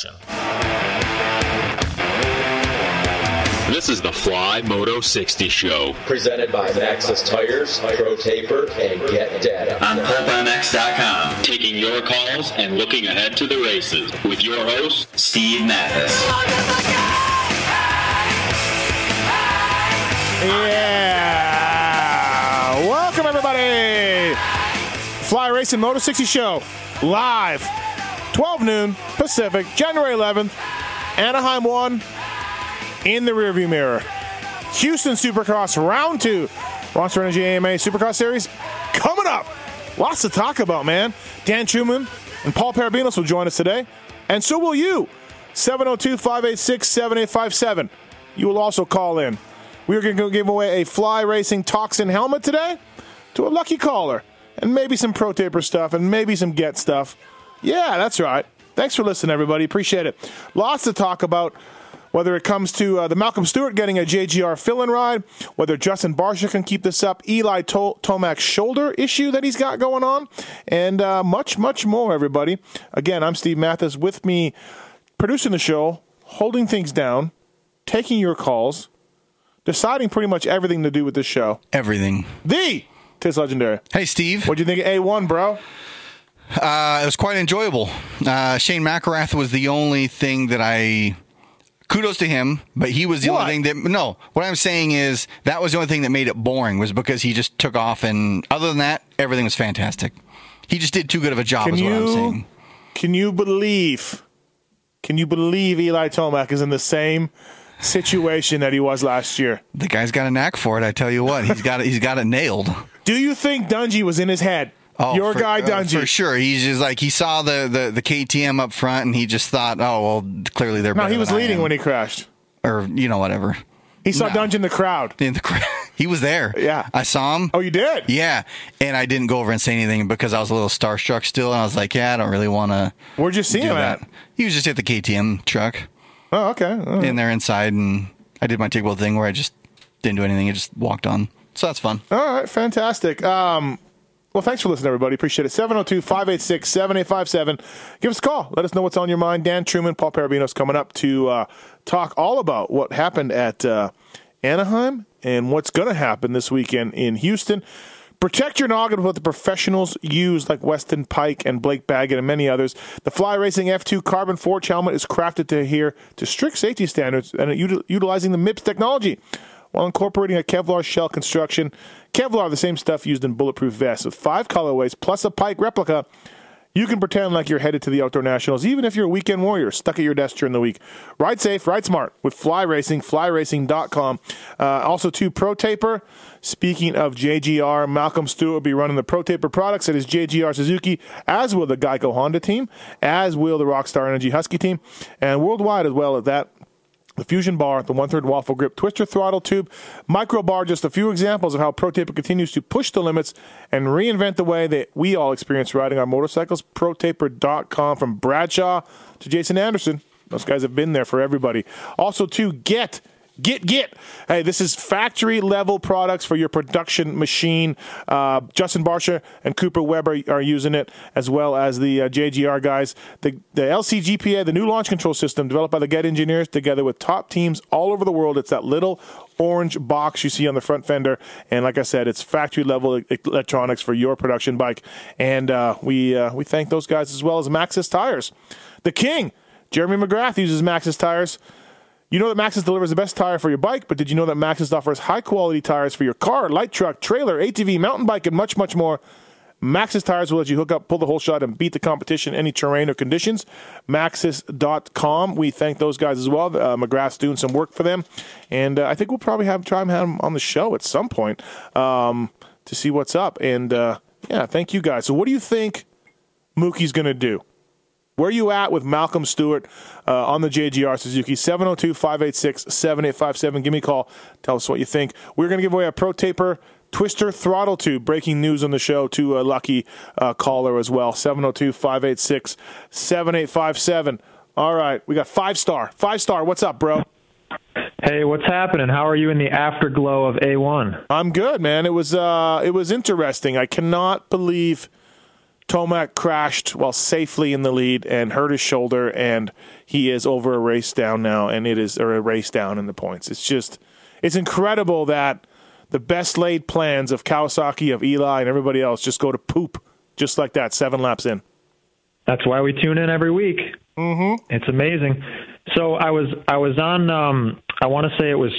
X Network production. This is the Fly Moto 60 Show presented by Maxxis Tires, Pro Taper, and Get Data on PulpMX.com. Taking your calls and looking ahead to the races with your host, Steve Matthes. Yeah! Welcome, everybody! Fly Racing Moto 60 Show, live, 12 noon Pacific, January 11th, Anaheim 1 in the rearview mirror. Houston Supercross Round 2, Monster Energy AMA Supercross Series coming up. Lots to talk about, man. Dan Truman and Paul Perebijnos will join us today, and so will you. 702 586 7857. You will also call in. We are going to give away a Fly Racing Toxin helmet today to a lucky caller, and maybe some Pro Taper stuff, and maybe some Get stuff. Yeah, that's right. Thanks for listening, everybody. Appreciate it. Lots to talk about whether it comes to uh, the Malcolm Stewart getting a JGR fill-in ride, whether Justin Barcia can keep this up, Eli to- Tomac's shoulder issue that he's got going on, and uh, much, much more, everybody. Again, I'm Steve Matthes. With me, producing the show, holding things down, taking your calls, deciding pretty much everything to do with this show. Everything. The Tis Legendary. Hey, Steve. What'd you think of A1, bro? Uh, it was quite enjoyable. Uh, Shane McElrath was the only thing that I kudos to him, but he was the What? only thing that no. What I'm saying is that was the only thing that made it boring was because he just took off, and other than that, everything was fantastic. He just did too good of a job, Can is what I'm you saying. can you believe? Can you believe Eli Tomac is in the same situation that he was last year? The guy's got a knack for it. I tell you what, he's got it. He's got it nailed. Do you think Dungey was in his head? Your for- guy uh, for sure. He's just like he saw the, the the KTM up front, and he just thought, oh well, clearly they're. No, he was leading when he crashed. or you know whatever. He saw No. Dungey in the crowd. In the crowd. He was there. Yeah. I saw him. Oh, you did? Yeah. And I didn't go over and say anything because I was a little starstruck still. And I was like, yeah, I don't really want to Where'd you see him that. at? He was just at the KTM truck Oh, okay. Right. in there inside. And I did my typical thing where I just didn't do anything. I just walked on. So that's fun. All right, fantastic. Um, well, thanks for listening, everybody. Appreciate it. 702 586 7857. Give us a call. Let us know what's on your mind. Dan Truman, Paul Perebijnos coming up to uh, talk all about what happened at uh, Anaheim and what's going to happen this weekend in Houston. Protect your noggin with what the professionals use, like Weston Peick and Blake Baggett and many others. The Fly Racing F2 Carbon Forge helmet is crafted to adhere to strict safety standards and util- utilizing the MIPS technology while incorporating a Kevlar shell construction. Kevlar, the same stuff used in bulletproof vests, with five colorways plus a Peick replica. You can pretend like you're headed to the Outdoor Nationals, even if you're a weekend warrior stuck at your desk during the week. Ride safe, ride smart with Fly Racing, flyracing.com. Uh, also, to Pro Taper. Speaking of JGR, Malcolm Stewart will be running the Pro Taper products at his JGR Suzuki, as will the Geico Honda team, as will the Rockstar Energy Husky team, and worldwide as well at that the Fusion Bar, the one third waffle grip, twister throttle tube, micro bar, just a few examples of how Pro Taper continues to push the limits and reinvent the way that we all experience riding our motorcycles. ProTaper.com from Bradshaw to Jason Anderson. Those guys have been there for everybody. Also, to get Get, get. Hey, this is factory level products for your production machine. Uh, Justin Barcia and Cooper Webb are, using it, as well as the uh, JGR guys. The, the LCGPA, the new launch control system developed by the Get engineers, together with top teams all over the world. It's that little orange box you see on the front fender. And like I said, it's factory level electronics for your production bike. And uh, we, uh, we thank those guys as well as Maxxis Tires. The King, Jeremy McGrath, uses Maxxis Tires. You know that Maxxis delivers the best tire for your bike, but did you know that Maxxis offers high quality tires for your car, light truck, trailer, ATV, mountain bike, and much, much more? Maxxis tires will let you hook up, pull the whole shot, and beat the competition any terrain or conditions. Maxxis.com. We thank those guys as well. Uh, McGrath's doing some work for them, and uh, I think we'll probably have try and have them on the show at some point um, to see what's up. And uh, yeah, thank you guys. So, what do you think Mookie's going to do? Where are you at with Malcolm Stewart uh, on the JGR Suzuki? 702 586 7857. Give me a call. Tell us what you think. We're going to give away a Pro Taper Twister Throttle Tube. Breaking news on the show to a lucky uh, caller as well. 702 586 7857. All right. We got five star. Five star. What's up, bro? Hey, what's happening? How are you in the afterglow of A1? I'm good, man. It was uh, it was interesting. I cannot believe Tomac crashed while safely in the lead and hurt his shoulder, and he is over a race down now, and it is or a race down in the points. It's just it's incredible that the best laid plans of Kawasaki, of Eli, and everybody else just go to poop just like that, seven laps in. That's why we tune in every week. Mm-hmm. It's amazing. So I was I was on um, I want to say it was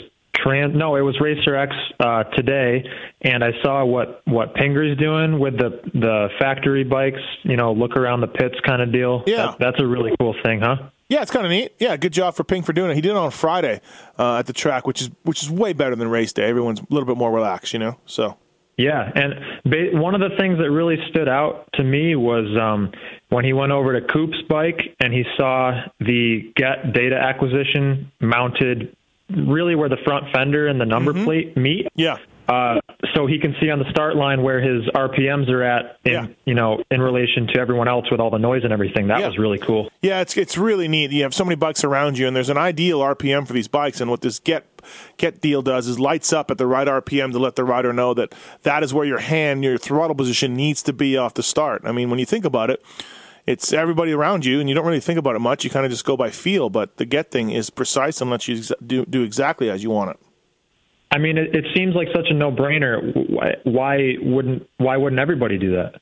trans no it was Racer X uh, today, and I saw what what Pingree doing with the the factory bikes. You know, look around the pits kind of deal. Yeah, that, that's a really cool thing, huh? Yeah, it's kind of neat. Yeah, good job for Ping for doing it. He did it on Friday uh, at the track, which is which is way better than race day. Everyone's a little bit more relaxed, you know. So yeah, and ba- one of the things that really stood out to me was um, when he went over to Coop's bike and he saw the get data acquisition mounted really where the front fender and the number Mm-hmm. plate meet. yeah, Uh, so he can see on the start line where his RPMs are at, in, Yeah. you know, in relation to everyone else with all the noise and everything. That Yeah. was really cool. yeah, it's it's really neat. You have so many bikes around you, and there's an ideal RPM for these bikes. And what this get get deal does is lights up at the right RPM to let the rider know that that is where your hand, your throttle position needs to be off the start. I mean, when you think about it. It's everybody around you, and you don't really think about it much. You kind of just go by feel. But the get thing is precise and lets you do, do exactly as you want it. I mean, it, it seems like such a no-brainer. Why, why wouldn't Why wouldn't everybody do that?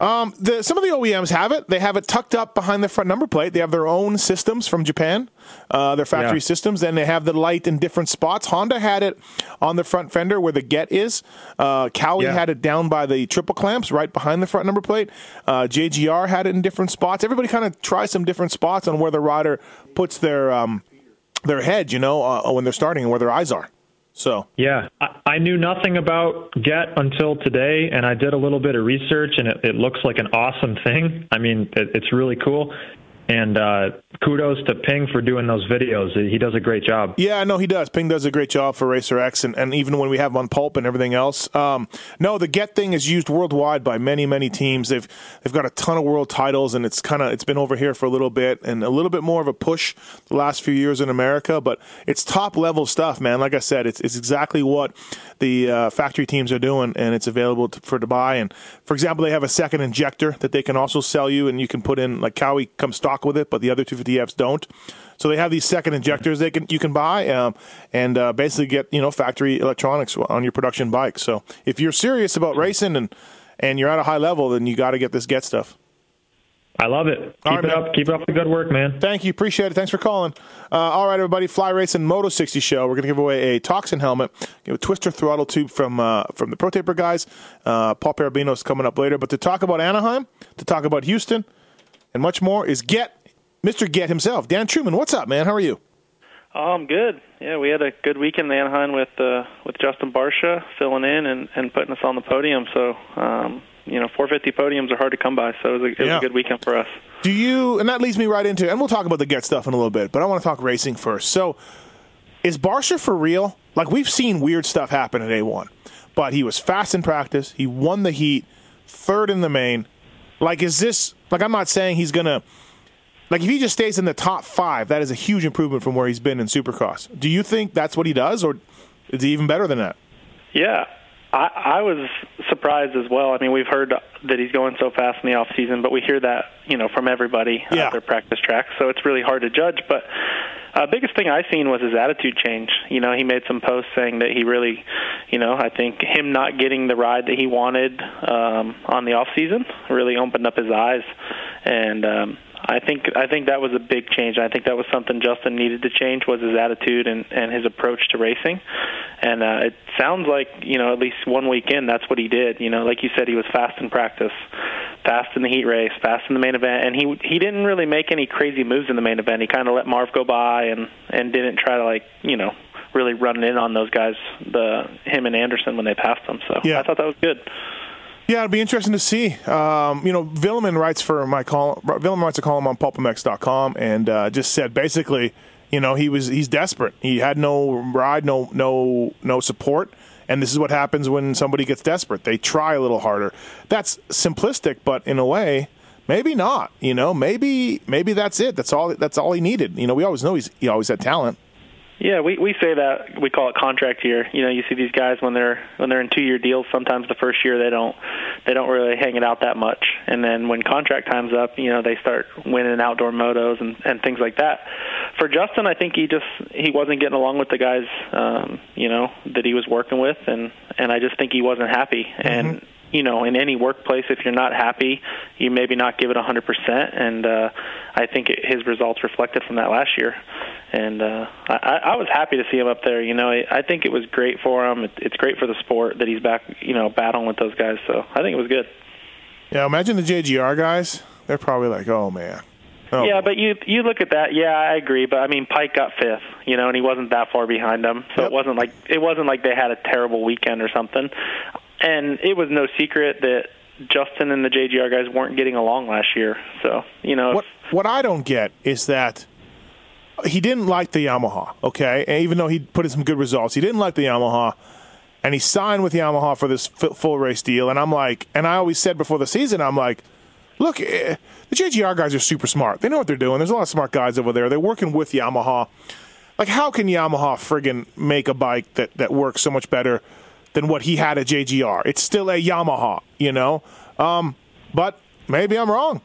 Um, the, some of the OEMs have it. They have it tucked up behind the front number plate. They have their own systems from Japan, uh, their factory Yeah. systems, and they have the light in different spots. Honda had it on the front fender where the get is. Uh, Kawi Yeah. had it down by the triple clamps, right behind the front number plate. Uh, JGR had it in different spots. Everybody kind of tries some different spots on where the rider puts their um, their head, you know, uh, when they're starting and where their eyes are. So Yeah, I, I knew nothing about Get until today, and I did a little bit of research, and it, it looks like an awesome thing. I mean, it, it's really cool. And uh, kudos to Ping for doing those videos. He does a great job. Yeah, no, he does. Ping does a great job for Racer X, and, and even when we have him on Pulp and everything else. Um, no, the Get thing is used worldwide by many, many teams. They've they've got a ton of world titles, and it's kind of it's been over here for a little bit, and a little bit more of a push the last few years in America. But it's top level stuff, man. Like I said, it's it's exactly what the uh, factory teams are doing, and it's available to, for to buy. And for example, they have a second injector that they can also sell you, and you can put in like Kawi comes stock with it, but the other 250Fs don't. So they have these second injectors they can you can buy um, and uh, basically get you know factory electronics on your production bike. So if you're serious about racing and and you're at a high level, then you got to get this get stuff. I love it. Keep right, it man. up. Keep up the good work, man. Thank you, appreciate it. Thanks for calling. Uh, all right, everybody, Fly Racing Moto 60 show. We're going to give away a Toxin helmet, give a twister throttle tube from uh, from the Pro Taper guys. Uh, Paul Parabino's coming up later. But to talk about Anaheim, to talk about Houston, and much more is Get Mr. Get himself, Dan Truman. What's up, man? How are you? Oh, I'm good. Yeah, we had a good weekend in Anaheim with uh, with Justin Barcia filling in and, and putting us on the podium. So, um, you know, 450 podiums are hard to come by. So it was a, it was Yeah. a good weekend for us. Do you, and that leads me right into, and we'll talk about the Get stuff in a little bit, but I want to talk racing first. So, is Barcia for real? Like, we've seen weird stuff happen at A1, but he was fast in practice. He won the heat, third in the main. Like, is this, like, I'm not saying he's to, like, if he just stays in the top five, that is a huge improvement from where he's been in Supercross. Do you think that's what he does, or is he even better than that? Yeah, I, I was surprised as well. I mean, we've heard that he's going so fast in the off season, but we hear that you know from everybody Yeah. at their practice tracks, so it's really hard to judge. But uh, biggest thing I seen was his attitude change. You know, he made some posts saying that he really, you know, I think him not getting the ride that he wanted um, on the off season really opened up his eyes, and um, I think I think that was a big change. I think that was something Justin needed to change was his attitude and, and his approach to racing. And uh, it sounds like you know at least one weekend that's what he did. You know, like you said, he was fast in practice, fast in the heat race, fast in the main event, and he he didn't really make any crazy moves in the main event. He kind of let Marv go by and and didn't try to like you know really run in on those guys, the him and Anderson when they passed them. So Yeah. I thought that was good. Yeah, it'd be interesting to see. Um, you know, Vuillemin writes for my column. Vuillemin writes a column on PulpMX.com and uh, just said basically, you know, he was he's desperate. He had no ride, no no no support, and this is what happens when somebody gets desperate. They try a little harder. That's simplistic, but in a way, maybe not. You know, maybe maybe that's it. That's all. That's all he needed. You know, we always know he's he always had talent. Yeah, we we say that we call it contract year. You know, you see these guys when they're when they're in two year deals. Sometimes the first year they don't they don't really hang it out that much, and then when contract time's up, you know, they start winning outdoor motos and and things like that. For Justin, I think he just he wasn't getting along with the guys, um, you know, that he was working with, and and I just think he wasn't happy. And you know, in any workplace, if you're not happy, you maybe not give it 100%. And uh, I think it, his results reflected from that last year. And uh, I, I was happy to see him up there. You know, I think it was great for him. It, it's great for the sport that he's back, you know, battling with those guys. So I think it was good. Yeah, imagine the JGR guys. They're probably like, oh man. Oh, yeah, but you you look at that. Yeah, I agree. But I mean, Peick got fifth, you know, and he wasn't that far behind them, so Yep. it wasn't like it wasn't like they had a terrible weekend or something. And it was no secret that Justin and the JGR guys weren't getting along last year. So you know, what what I don't get is that he didn't like the Yamaha. Okay, and even though he put in some good results, he didn't like the Yamaha, and he signed with Yamaha for this full race deal. And I'm like, and I always said before the season, I'm like, look, eh, the JGR guys are super smart. They know what they're doing. There's a lot of smart guys over there. They're working with Yamaha. Like, how can Yamaha friggin' make a bike that that works so much better than what he had at JGR? It's still a Yamaha, you know. Um, but maybe I'm wrong.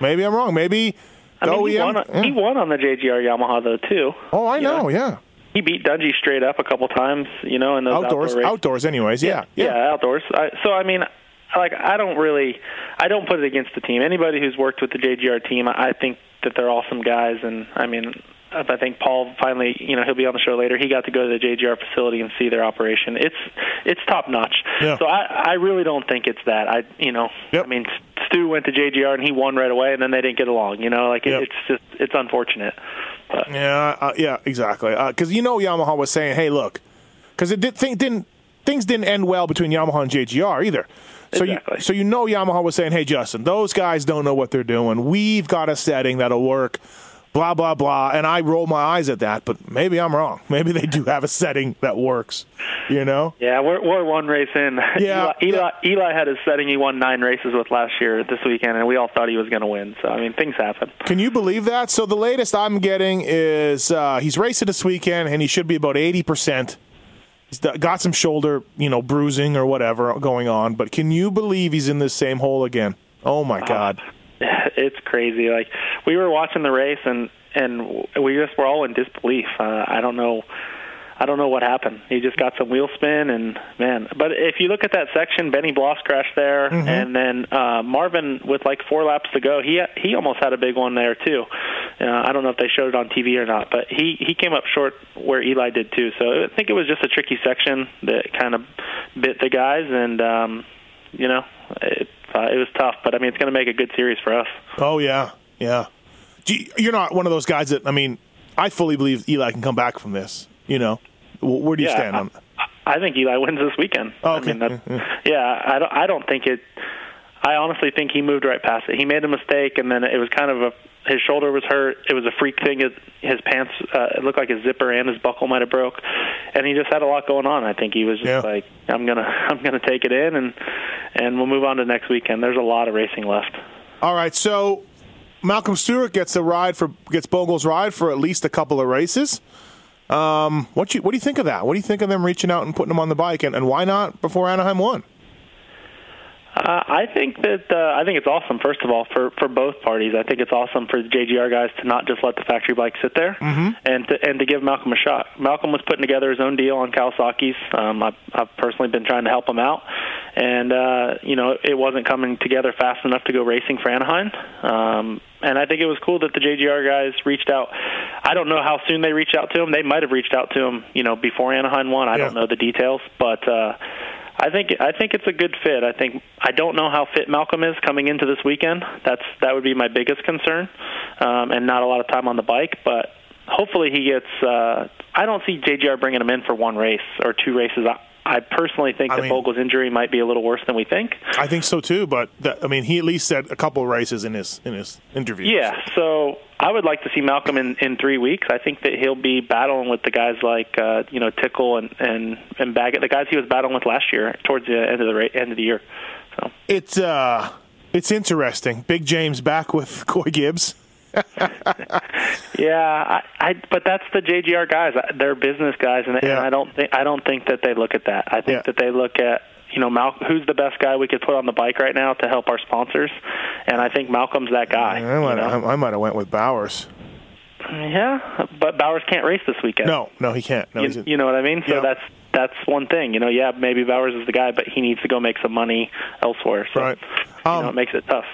Maybe I'm wrong. Maybe I mean, he won, yeah. he won on the JGR Yamaha though too. Oh, I you know. Yeah, He beat Dungey straight up a couple times, you know, in those outdoors, outdoor outdoors. Anyways, yeah, yeah, yeah. outdoors. I, so I mean, like I don't really, I don't put it against the team. Anybody who's worked with the JGR team, I think that they're awesome guys, and I mean, I think Paul finally, you know, he'll be on the show later. He got to go to the JGR facility and see their operation. It's it's top notch. Yeah. So I I really don't think it's that. I you know, Yep. I mean, Stu went to JGR and he won right away, and then they didn't get along. You know, like it, Yep. it's just it's unfortunate. But Yeah, uh, yeah, exactly. Because you know Yamaha was saying, "Hey, look," because it did, thing, didn't things didn't end well between Yamaha and JGR either. So Exactly. you so you know Yamaha was saying, "Hey, Justin, those guys don't know what they're doing. We've got a setting that'll work." Blah blah blah, and I roll my eyes at that, but maybe I'm wrong. Maybe they do have a setting that works, you know. Yeah, we're we're one race in. Yeah, Eli, Eli, Eli had his setting he won nine races with last year this weekend, and we all thought he was going to win. So I mean, things happen. Can you believe that? So the latest I'm getting is uh, he's racing this weekend, and he should be about eighty percent. He's got got some shoulder, you know, bruising or whatever going on. But can you believe he's in this same hole again? Oh my God! It's crazy. Like we were watching the race, and and we just were all in disbelief. Uh, I don't know. I don't know what happened. He just got some wheel spin, and man. But if you look at that section, Benny Bloss crashed there, and then uh, Marvin with like four laps to go, he he almost had a big one there too. Uh, I don't know if they showed it on TV or not, but he he came up short where Eli did too. So I think it was just a tricky section that kind of bit the guys, and um, you know, it uh, it was tough. But I mean, it's going to make a good series for us. Oh yeah, yeah. You- You're not one of those guys that I mean. I fully believe Eli can come back from this. You know, where do you yeah, stand on? I, I think Eli wins this weekend. Oh, I okay. mean, that, Yeah, yeah, I don't. I don't think it. I honestly think he moved right past it. He made a mistake, and then it was kind of a. His shoulder was hurt. It was a freak thing. His, his pants. Uh, it looked like his zipper and his buckle might have broke, and he just had a lot going on. I think he was just Yeah. like, I'm gonna, I'm gonna take it in, and and we'll move on to next weekend. There's a lot of racing left. All right, so Malcolm Stewart gets a ride for gets Bogle's ride for at least a couple of races. Um, what you what do you think of that? What do you think of them reaching out and putting him on the bike, and, and why not before Anaheim won? Uh, I think that uh, I think it's awesome. First of all, for for both parties, I think it's awesome for the JGR guys to not just let the factory bike sit there and to and to give Malcolm a shot. Malcolm was putting together his own deal on Kawasaki's. Um, I've, I've personally been trying to help him out, and uh, you know it wasn't coming together fast enough to go racing for Anaheim. Um, and I think it was cool that the JGR guys reached out. I don't know how soon they reached out to him. They might have reached out to him, you know, before Anaheim won. I Yeah. don't know the details, but. uh I think I think it's a good fit. I think I don't know how fit Malcolm is coming into this weekend. That's that would be my biggest concern, um, and not a lot of time on the bike. But hopefully he gets. Uh, I don't see JGR bringing him in for one race or two races. I, personally think I that mean- Bogle's injury might be a little worse than we think. I think so too, but that, I mean, he at least said a couple of races in his in his interview. Yeah, so I would like to see Malcolm in, in three weeks. I think that he'll be battling with the guys like uh, you know Tickle and and and Baggett, the guys he was battling with last year towards the end of the ra- end of the year. So it's uh, it's interesting. Big James back with Coy Gibbs. Yeah, I, I but that's the JGR guys. They're business guys, and, Yeah. and I don't think I don't think that they look at that. I think Yeah. that they look at you know Mal- who's the best guy we could put on the bike right now to help our sponsors, and I think Malcolm's that guy. I might, you know? I, might have went with Bowers. Yeah, but Bowers can't race this weekend. No, no, he can't. No, he's you, you know what I mean. So Yeah. that's that's one thing. You know, yeah, maybe Bowers is the guy, but he needs to go make some money elsewhere. So, Right. you Um, know, it makes it tough.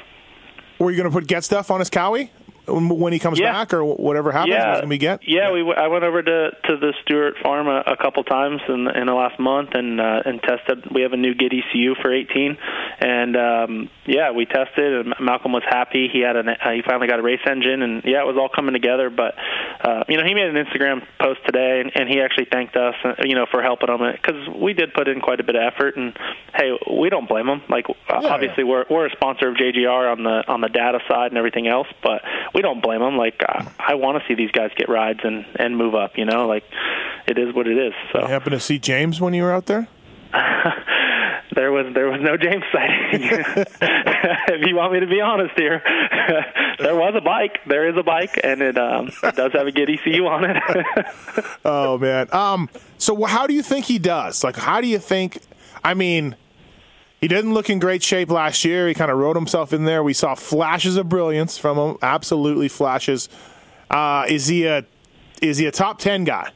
Were you going to put get stuff on his Kawi when he comes Yeah. back, or whatever happens? yeah, What's going to be get? Yeah, we w- I went over to to the Stewart farm a, a couple times in in the last month and uh, and tested. We have a new Get ECU for 18, and um, yeah, we tested. And Malcolm was happy. He had an uh, he finally got a race engine, and yeah, it was all coming together. But uh, you know, he made an Instagram post today, and, and he actually thanked us, uh, you know, for helping him because we did put in quite a bit of effort. And hey, we don't blame him. Like Yeah, obviously, we're we're a sponsor of JGR on the on the data side and everything else, but we don't blame them. Like I, I want to see these guys get rides and and move up. You know, like it is what it is. So You happen to see James when you were out there? there was there was no James sighting. if you want me to be honest here, there was a bike. There is a bike, and it um it does have a Get ECU on it. Oh man. Um. So how do you think he does? Like, how do you think? I mean, he didn't look in great shape last year. He kind of rode himself in there. We saw flashes of brilliance from him. Absolutely flashes. Uh, is he a is he a top ten guy?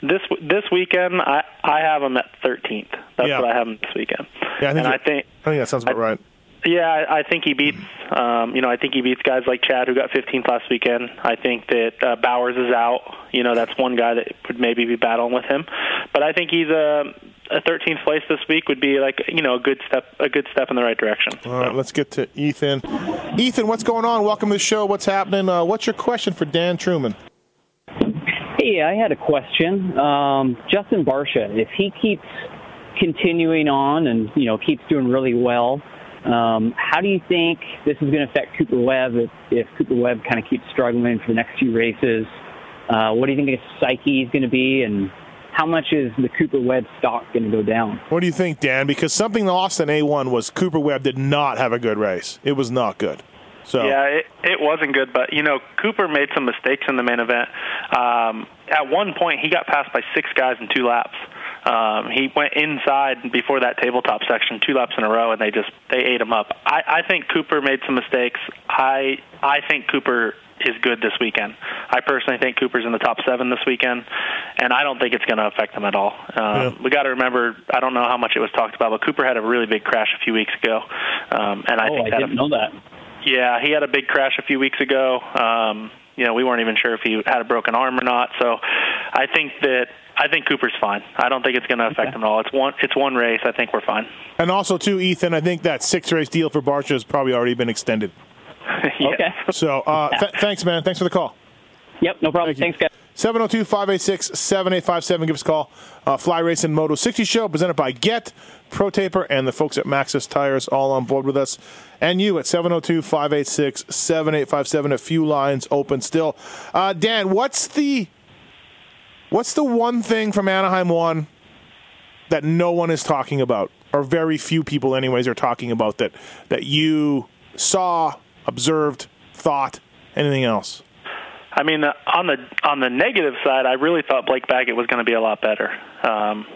this this weekend, I I have him at 13th. That's Yeah. what I have him this weekend. Yeah, I think and I think I think that sounds about I- right. Yeah, I I think he beats. Um, you know, I think he beats guys like Chad, who got 15th last weekend. I think that uh, Bowers is out. You know, that's one guy that would maybe be battling with him. But I think he's a a 13th place this week would be like you know a good step a good step in the right direction. All right, let's get to Ethan. Ethan, what's going on? Welcome to the show. What's happening? Uh, what's your question for Dan Truman? Hey, I had a question. Um, Justin Barcia, if he keeps continuing on and you know keeps doing really well, um, how do you think this is going to affect Cooper Webb if, if Cooper Webb kind of keeps struggling for the next few races? Uh, what do you think his psyche is going to be, and how much is the Cooper Webb stock going to go down? What do you think, Dan? Because something lost in A1 was Cooper Webb did not have a good race. It was not good. So Yeah, it, it wasn't good, but you know Cooper made some mistakes in the main event. Um, at one point, he got passed by six guys in two laps. Um, he went inside before that tabletop section two laps in a row, and they just they ate him up. I, I think Cooper made some mistakes. I I think Cooper is good this weekend. I personally think Cooper's in the top seven this weekend, and I don't think it's going to affect them at all. Um, Yeah. We got to remember, I don't know how much it was talked about, but Cooper had a really big crash a few weeks ago, um, and I oh, think I that didn't know that. yeah, he had a big crash a few weeks ago. Um, you know, we weren't even sure if he had a broken arm or not. So, I think that I think Cooper's fine. I don't think it's going to affect him at all. It's one it's one race. I think we're fine. And also, too, Ethan, I think that six race deal for Barcia has probably already been extended. Yes. Okay. So uh, th- thanks, man. Thanks for the call. Yep, no problem. Thank. Thanks, guys. 702 586 7857. Give us a call. Uh, Fly Racing Moto 60 Show presented by Get, Pro Taper, and the folks at Maxxis Tires all on board with us. And you at 702 586 7857. A few lines open still. Uh, Dan, what's the what's the one thing from Anaheim 1 that no one is talking about, or very few people, anyways, are talking about that, that you saw, observed, thought, anything else? I mean, on the on the negative side, I really thought Blake Baggett was going to be a lot better. Um,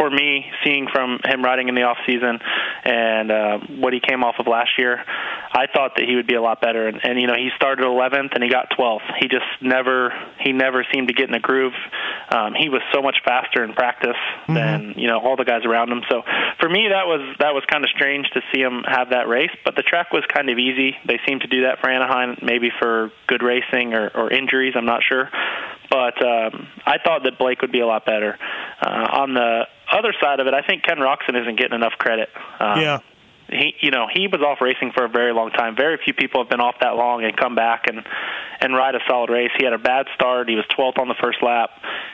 for, me, seeing from him riding in the off season and uh, what he came off of last year, I thought that he would be a lot better. And, and you know, he started 11th and he got 12th. He just never he never seemed to get in a groove. Um, he was so much faster in practice than you know all the guys around him. So for me, that was that was kind of strange to see him have that race. But the track was kind of easy. They seemed to do that for Anaheim, maybe for good racing or, or injuries. I'm not sure. But um, I thought that Blake would be a lot better. Uh, on the other side of it, I think Ken Roczen isn't getting enough credit. Um, Yeah. He you know he was off racing for a very long time. Very few people have been off that long and come back and and ride a solid race. He had a bad start. He was 12th on the first lap,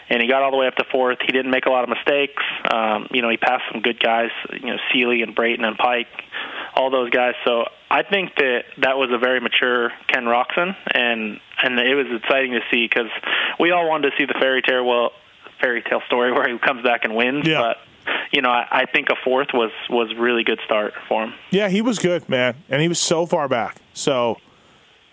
and he got all the way up to fourth. He didn't make a lot of mistakes. Um, you know he passed some good guys. You know Seely and Brayton and Peick, all those guys. So I think that that was a very mature Ken Roczen, and and it was exciting to see because we all wanted to see the fairy tale well fairy tale story where he comes back and wins. Yeah. But you know, I, I think a fourth was was really good start for him. Yeah, he was good, man, and he was so far back. So,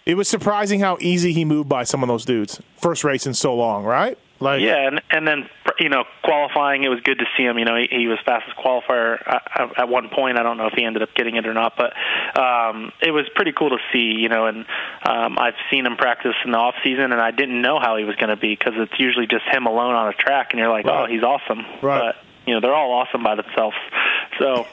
it was surprising how easy he moved by some of those dudes. First race in so long, right? Like, yeah, and and then you know qualifying, it was good to see him. You know, he, he was fastest qualifier at, at one point. I don't know if he ended up getting it or not, but um, it was pretty cool to see. You know, and um, I've seen him practice in the off season, and I didn't know how he was going to be because it's usually just him alone on a track, and you're like, Right. oh, he's awesome. Right. But you know, they're all awesome by themselves. So.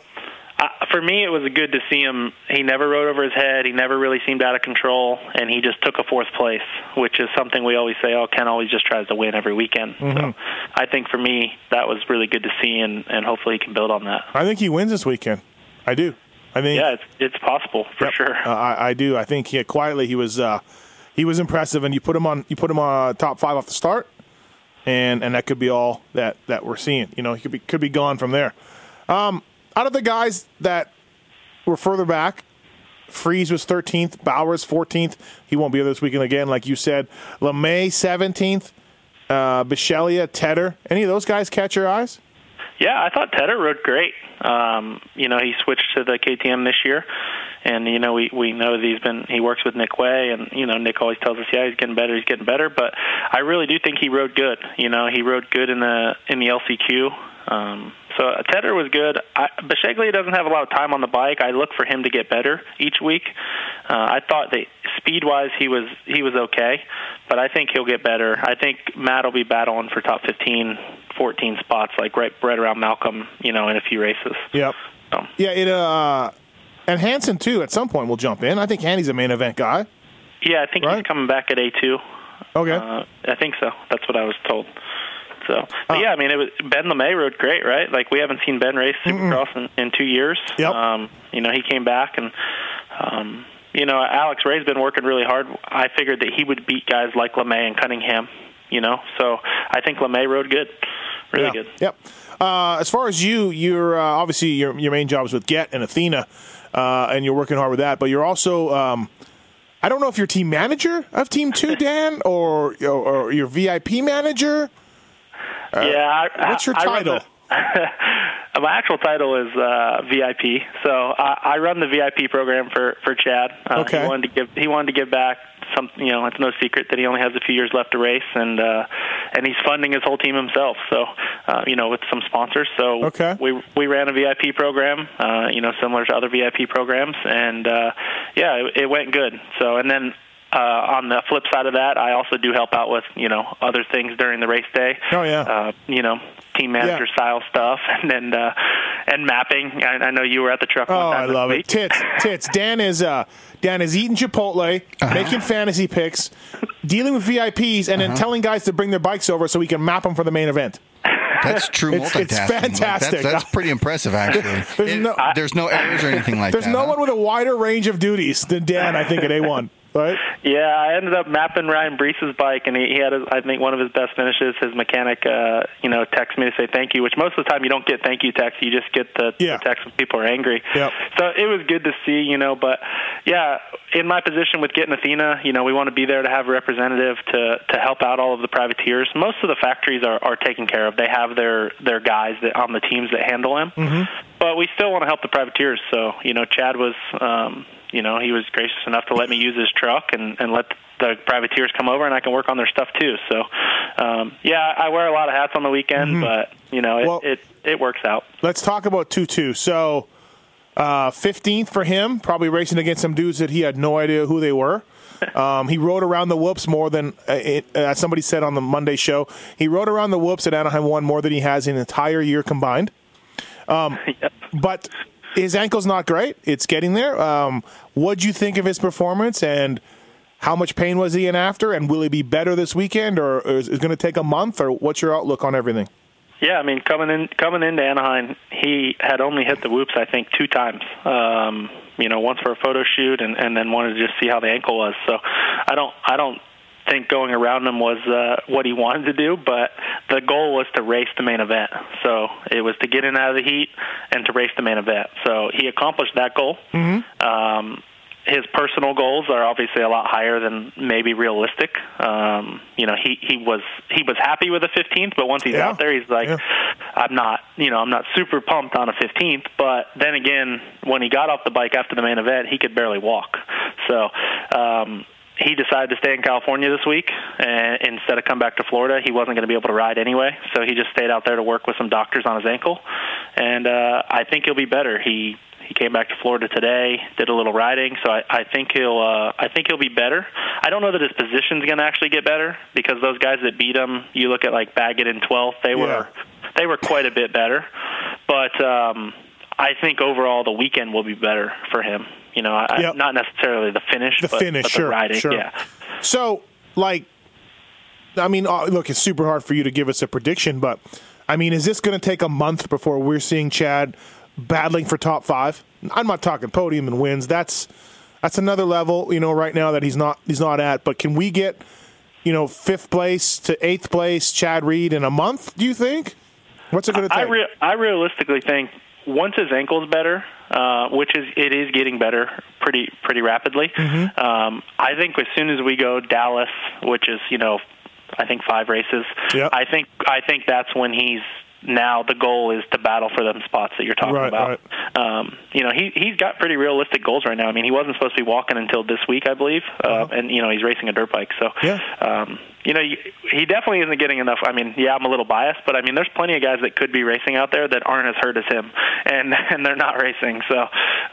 Uh, for me, it was good to see him. He never rode over his head. He never really seemed out of control, and he just took a fourth place, which is something we always say. Oh, Ken always just tries to win every weekend. So I think for me, that was really good to see, and, and hopefully he can build on that. I think he wins this weekend. I do. I think. Yeah, it's it's possible for Yep. sure. Uh, I, I do. I think he, quietly he was uh, he was impressive, and you put him on you put him on uh, top five off the start, and and that could be all that that we're seeing. You know, he could be could be gone from there. Um, out of the guys that were further back, Friese was 13th, Bowers 14th. He won't be here this weekend again, like you said. LaMay 17th, uh, Bisceglia, Tedder. Any of those guys catch your eyes? Yeah, I thought Tedder rode great. Um, you know, he switched to the KTM this year, and you know we we know that he's been he works with Nick Wey, and you know Nick always tells us, yeah, he's getting better, he's getting better. But I really do think he rode good. You know, he rode good in the in the LCQ. Um, so uh, Tedder was good. I, Bisceglia doesn't have a lot of time on the bike. I look for him to get better each week. Uh, I thought that speed wise he was he was okay, but I think he'll get better. I think Matt will be battling for top 15, 14 spots, like right right around Malcolm, you know, in a few races. Yep. So, Yeah, it uh, and Hanson too. At some point, will jump in. I think Handy's a main event guy. yeah, I think Right. he's coming back at A two. Okay. Uh, I think so. That's what I was told. So, Uh, yeah, I mean, it was Ben LaMay rode great, right? Like we haven't seen Ben race Supercross in, in two years. Yep. Um, you know, he came back and, um, you know, Alex Ray's been working really hard. I figured that he would beat guys like LaMay and Cunningham. You know, so I think LaMay rode good, really yeah. good. Yep. Uh, as far as you, you're uh, obviously your your main job is with Get and Athena, uh, and you're working hard with that. But you're also, um, I don't know if you're team manager of Team Two, Dan, or or, or your VIP manager. Yeah. I, what's your I title? my actual title is uh, VIP. So I, I run the VIP program for for Chad. Uh, Okay. He wanted to give he wanted to give back some. You know, it's no secret that he only has a few years left to race, and uh, and he's funding his whole team himself. So uh, you know, with some sponsors. So Okay. we we ran a VIP program. Uh, you know, similar to other VIP programs, and uh, yeah, it, it went good. So and then. Uh, on the flip side of that, I also do help out with you know other things during the race day. Oh, yeah. Uh, you know, team manager Yeah. style stuff, and then uh, and mapping. I, I know you were at the truck. Oh, one time I love week. it. Tits, tits. Dan is uh, Dan is eating Chipotle, making fantasy picks, dealing with VIPs, and then telling guys to bring their bikes over so we can map them for the main event. That's true It's- multitasking. it's Like, fantastic. that's, that's pretty impressive, actually. There's It- no- there's no errors or anything like There's that. There's no huh? one with a wider range of duties than Dan. I think at A1. Right? Yeah, I ended up mapping Ryan Breece's bike, and he, he had, his, I think, one of his best finishes. His mechanic, uh, you know, texted me to say thank you, which most of the time you don't get thank you texts. You just get the, Yeah. the text when people are angry. Yep. So it was good to see, you know. But yeah, in my position with getting Athena, you know, we want to be there to have a representative to to help out all of the privateers. Most of the factories are, are taken care of. They have their their guys that on the teams that handle them. Mm-hmm. But we still want to help the privateers. So you know, Chad was. Um, you know, he was gracious enough to let me use his truck and, and let the privateers come over and I can work on their stuff too. So, um, yeah, I wear a lot of hats on the weekend, but you know, it, Well- it, it works out. Let's talk about 2 2. So, uh, 15th for him, probably racing against some dudes that he had no idea who they were. Um, he rode around the whoops more than, uh, it, as somebody said on the Monday show, he rode around the whoops at Anaheim 1 more than he has in an entire year combined. Um, But his ankle's not great. It's getting there. Um, what'd you think of his performance and how much pain was he in after? And will he be better this weekend or, or is it going to take a month? Or what's your outlook on everything? Yeah, I mean, coming in coming into Anaheim, he had only hit the whoops I think two times. Um, you know, once for a photo shoot, and and then wanted to just see how the ankle was. So, I don't I don't think going around him was uh, what he wanted to do, but the goal was to race the main event. So it was to get in out of the heat and to race the main event. So he accomplished that goal. Mm-hmm. Um, his personal goals are obviously a lot higher than maybe realistic. Um, you know, he he was he was happy with the 15th, but once he's Yeah. out there, he's like, Yeah. I'm not, you know, I'm not super pumped on a 15th. But then again, when he got off the bike after the main event, he could barely walk. So. Um, he decided to stay in California this week and instead of come back to Florida. He wasn't going to be able to ride anyway, so he just stayed out there to work with some doctors on his ankle, and uh, I think he'll be better. He he came back to Florida today, did a little riding, so I, I think he'll uh, I think he'll be better. I don't know that his position's going to actually get better because those guys that beat him, you look at like Baggett in 12th, they were they were quite a bit better, but um, I think overall the weekend will be better for him. You know, I, not necessarily the finish, The but, finish, but sure, the riding. sure. Yeah. So, like, I mean, uh, look, it's super hard for you to give us a prediction, but I mean, is this going to take a month before we're seeing Chad battling for top five? I'm not talking podium and wins. That's that's another level, you know, right now that he's not he's not at. But can we get, you know, fifth place to eighth place, Chad Reed in a month? Do you think? What's it going to I, take? re- I realistically think once his ankle's better, uh, which is it is getting better pretty pretty rapidly. Mm-hmm. Um, I think as soon as we go Dallas, which is you know, I think five races. Yep. I think I think that's when he's now the goal is to battle for them spots that you're talking Right, about. Um, you know, he he's got pretty realistic goals right now. I mean, he wasn't supposed to be walking until this week, I believe, uh, and you know he's racing a dirt bike. So, Yeah. um, you know, he definitely isn't getting enough. I mean, yeah, I'm a little biased, but I mean, there's plenty of guys that could be racing out there that aren't as hurt as him, and and they're not racing. So,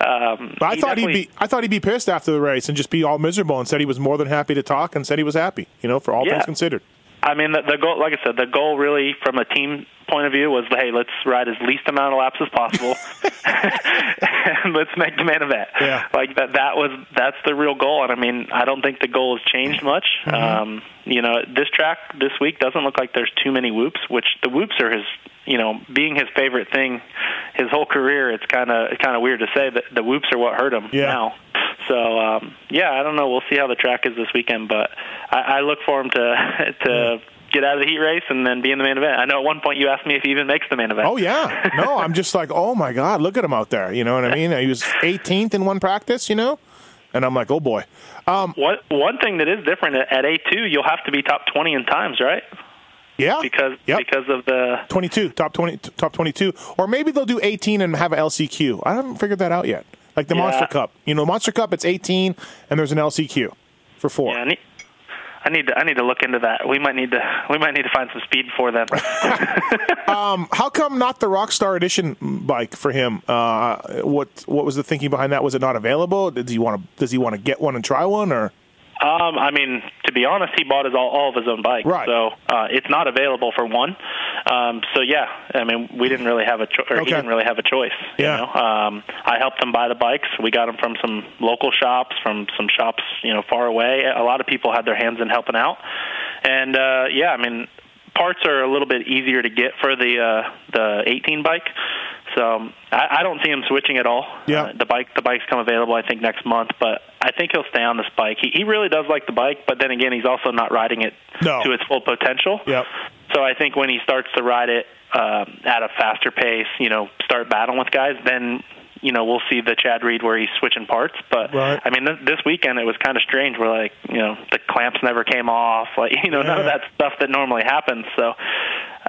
um, I he thought he'd be I thought he'd be pissed after the race and just be all miserable and said he was more than happy to talk and said he was happy, you know, for all Yeah. things considered. I mean, the, the goal, like I said, the goal really, from a team point of view, was hey, let's ride as least amount of laps as possible, and let's make the main event. Yeah. Like that. That was that's the real goal, and I mean, I don't think the goal has changed much. Mm-hmm. Um, you know, this track this week doesn't look like there's too many whoops, which the whoops are his. You know, being his favorite thing, his whole career. It's kind of it's kind of weird to say that the whoops are what hurt him Yeah. now. So um, yeah, I don't know. We'll see how the track is this weekend, but I, I look for him to to get out of the heat race and then be in the main event. I know at one point you asked me if he even makes the main event. Oh yeah, no, I'm just like, oh my god, look at him out there. You know what I mean? He was 18th in one practice, you know, and I'm like, oh boy. Um, One one thing that is different at- at A two, you'll have to be top twenty in times, right? yeah, Because Yep. because of the 22, top 20, top 22, or maybe they'll do 18 and have an LCQ. I haven't figured that out yet. Like the Yeah. Monster Cup, you know, Monster Cup, it's 18 and there's an LCQ for four. yeah. I need, to I need to look into that. We might need to we might need to find some speed before then. How come not the Rockstar Edition bike for him? Uh, what what was the thinking behind that? Was it not available? Did he want to? Does he want to get one and try one? Or Um, I mean, to be honest, he bought his all, all of his own bike, Right. so uh, it's not available for one. Um, so yeah, I mean, we didn't really have a cho- or Okay. he didn't really have a choice. You Yeah. know? um, I helped him buy the bikes. We got them from some local shops, from some shops you know far away. A lot of people had their hands in helping out, and uh, yeah, I mean, parts are a little bit easier to get for the uh, the 18 bike. So um, I, I don't see him switching at all. Yeah. Uh, the bike the bikes come available I think next month, but I think he'll stay on this bike. He he really does like the bike, but then again he's also not riding it No. to its full potential. Yep. So I think when he starts to ride it um, at a faster pace, you know, start battling with guys, then you know we'll see the Chad Reed where he's switching parts. But Right. I mean, th- this weekend it was kind of strange. Where like you know the clamps never came off, like you know none of that stuff that normally happens. So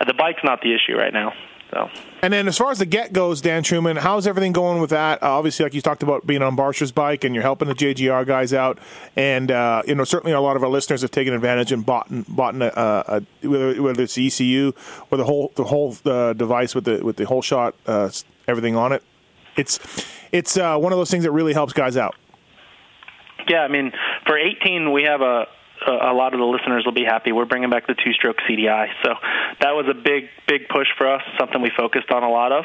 uh, the bike's not the issue right now. So And then as far as the get goes, Dan Truman, how's everything going with that? Uh, obviously, like you talked about being on Barcia's bike and you're helping the JGR guys out. And, uh, you know, certainly a lot of our listeners have taken advantage and bought, bought a, a, a, whether, whether it's the ECU or the whole, the whole uh, device with the, with the whole shot, uh, everything on it. It's, it's uh, one of those things that really helps guys out. Yeah, I mean, for 18, we have a a lot of the listeners will be happy. We're bringing back the two-stroke CDI, so that was a big, big push for us. Something we focused on a lot of.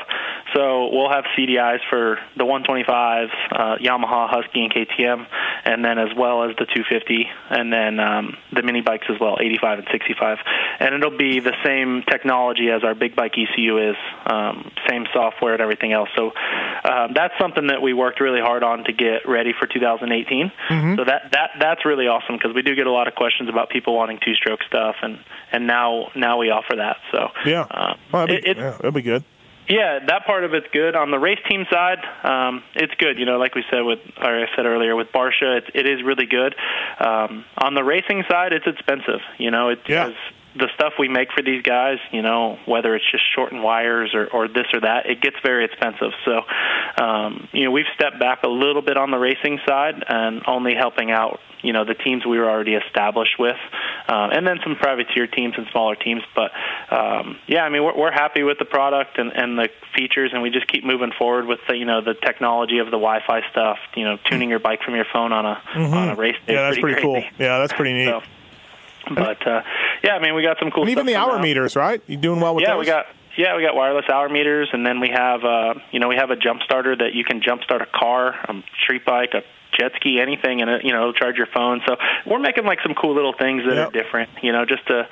So we'll have CDIs for the 125s, uh, Yamaha, Husky, and KTM, and then as well as the 250, and then um, the mini bikes as well, 85 and 65. And it'll be the same technology as our big bike ECU is, um, same software and everything else. So um, that's something that we worked really hard on to get ready for 2018. So that that that's really awesome because we do get a lot of questions about people wanting two-stroke stuff, and and now now we offer that. So Yeah. uh, well, that'd, it- be, it's yeah, that'd be good. yeah, that part of it's good. On the race team side, um, it's good. You know, like we said with, or I said earlier with Barcia, it, it is really good. Um, on the racing side, it's expensive. You know, it's Yeah. the stuff we make for these guys, you know, whether it's just shortened wires or, or this or that, it gets very expensive. So um, you know, we've stepped back a little bit on the racing side and only helping out you know the teams we were already established with, um, and then some privateer teams and smaller teams. But um, yeah, I mean we're, we're happy with the product and, and the features, and we just keep moving forward with the you know the technology of the Wi-Fi stuff. You know, tuning your bike from your phone on a mm-hmm. on a race day. Yeah, that's pretty, pretty cool. Yeah, that's pretty neat. So, but uh, yeah, I mean we got some cool. And even the hour meters, right? You doing well with yeah, those? we got yeah, we got wireless hour meters, and then we have, uh, you know, we have a jump starter that you can jump start a car, a street bike, a jet ski, anything, and it, you know, charge your phone. So we're making like some cool little things that yep. are different, you know, just to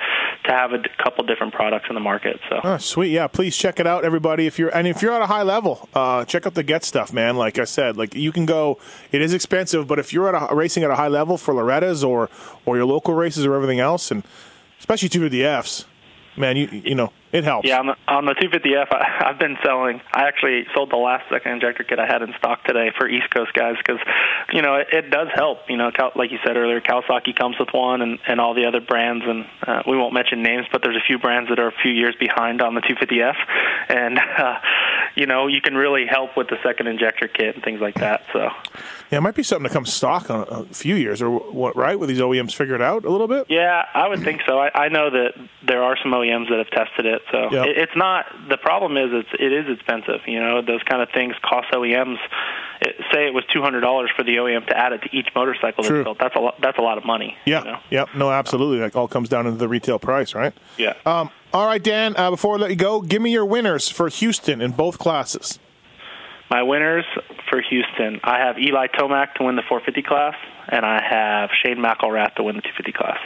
to have a d- couple different products in the market. So oh, sweet, yeah. Please check it out, everybody. If you're and if you're at a high level, uh, check out the Get stuff, man. Like I said, like you can go. It is expensive, but if you're at a racing at a high level for Loretta's or or your local races or everything else, and especially two of the Fs, man, you you know it helps. Yeah, on the, on the 250F, I, I've been selling. I actually sold the last second injector kit I had in stock today for East Coast guys because, you know, it, it does help. You know, like you said earlier, Kawasaki comes with one, and and all the other brands, and uh, we won't mention names, but there's a few brands that are a few years behind on the 250F, and uh, you know, you can really help with the second injector kit and things like that. So. Yeah, it might be something to come stock on a few years, or what? Right, with these OEMs figure it out a little bit. Yeah, I would think so. I, I know that there are some OEMs that have tested it, so yep. it, it's not. The problem is, it's it is expensive. You know, those kind of things cost OEMs. It, say it was two hundred dollars for the OEM to add it to each motorcycle that's built. That's a lot. That's a lot of money. Yeah. You know? Yep. No, absolutely. That all comes down to the retail price, right? Yeah. Um, all right, Dan. Uh, before I let you go, give me your winners for Houston in both classes. My winners for Houston, I have Eli Tomac to win the 450 class, and I have Shane McElrath to win the 250 class.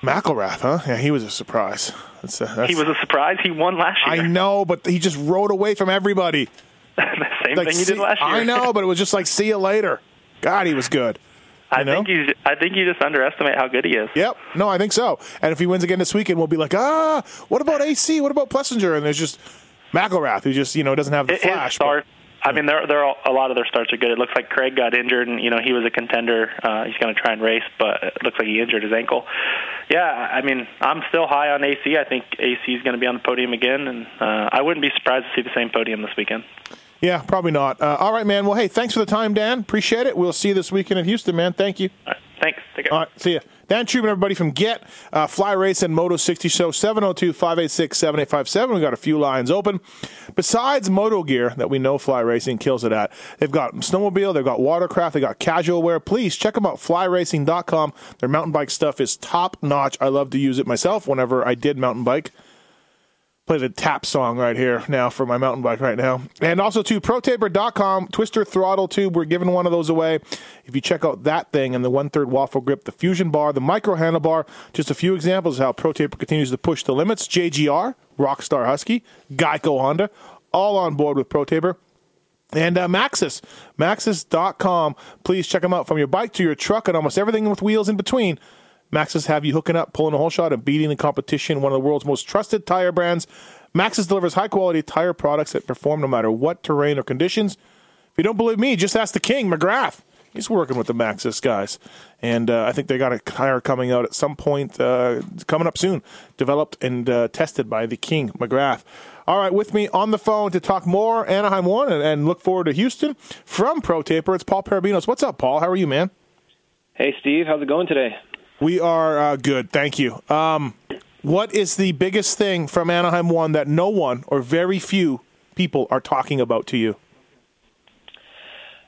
McElrath, huh? Yeah, he was a surprise. That's, uh, that's, he was a surprise. He won last year. I know, but he just rode away from everybody. Same like, thing he did last year. I know, but it was just like, see you later. God, he was good. I know? think he's. I think you just underestimate how good he is. Yep. No, I think so. And if he wins again this weekend, we'll be like, ah, what about AC? What about Plessinger? And there's just McElrath, who just you know doesn't have the it, flash. Start, I mean, there, there are a lot of their starts are good. It looks like Craig got injured, and you know he was a contender. Uh, he's going to try and race, but it looks like he injured his ankle. Yeah, I mean, I'm still high on AC. I think AC is going to be on the podium again, and uh, I wouldn't be surprised to see the same podium this weekend. Yeah, probably not. Uh, all right, man. Well, hey, thanks for the time, Dan. Appreciate it. We'll see you this weekend in Houston, man. Thank you. Thanks. Take care. All right. See you. Dan Truman, everybody from Get, uh, Fly Race, and Moto 60 Show, 702 586 7857. We've got a few lines open. Besides Moto Gear that we know Fly Racing kills it at, they've got snowmobile, they've got watercraft, they've got casual wear. Please check them out, flyracing.com. Their mountain bike stuff is top notch. I love to use it myself whenever I did mountain bike play the tap song right here now for my mountain bike right now. And also to protaper.com, twister throttle tube. We're giving one of those away. If you check out that thing and the one third waffle grip, the fusion bar, the micro handlebar, just a few examples of how Protaper continues to push the limits. JGR, Rockstar Husky, Geico Honda, all on board with Protaper. And uh, Maxxis, Maxxis.com. Please check them out from your bike to your truck and almost everything with wheels in between. Maxxis have you hooking up, pulling a whole shot, and beating the competition. One of the world's most trusted tire brands. Maxxis delivers high quality tire products that perform no matter what terrain or conditions. If you don't believe me, just ask the king, McGrath. He's working with the Maxxis guys. And uh, I think they got a tire coming out at some point, uh, coming up soon, developed and uh, tested by the king, McGrath. All right, with me on the phone to talk more Anaheim 1 and, and look forward to Houston from Pro Taper, it's Paul Perebijnos. What's up, Paul? How are you, man? Hey, Steve. How's it going today? We are uh, good, thank you. Um, what is the biggest thing from Anaheim One that no one or very few people are talking about to you?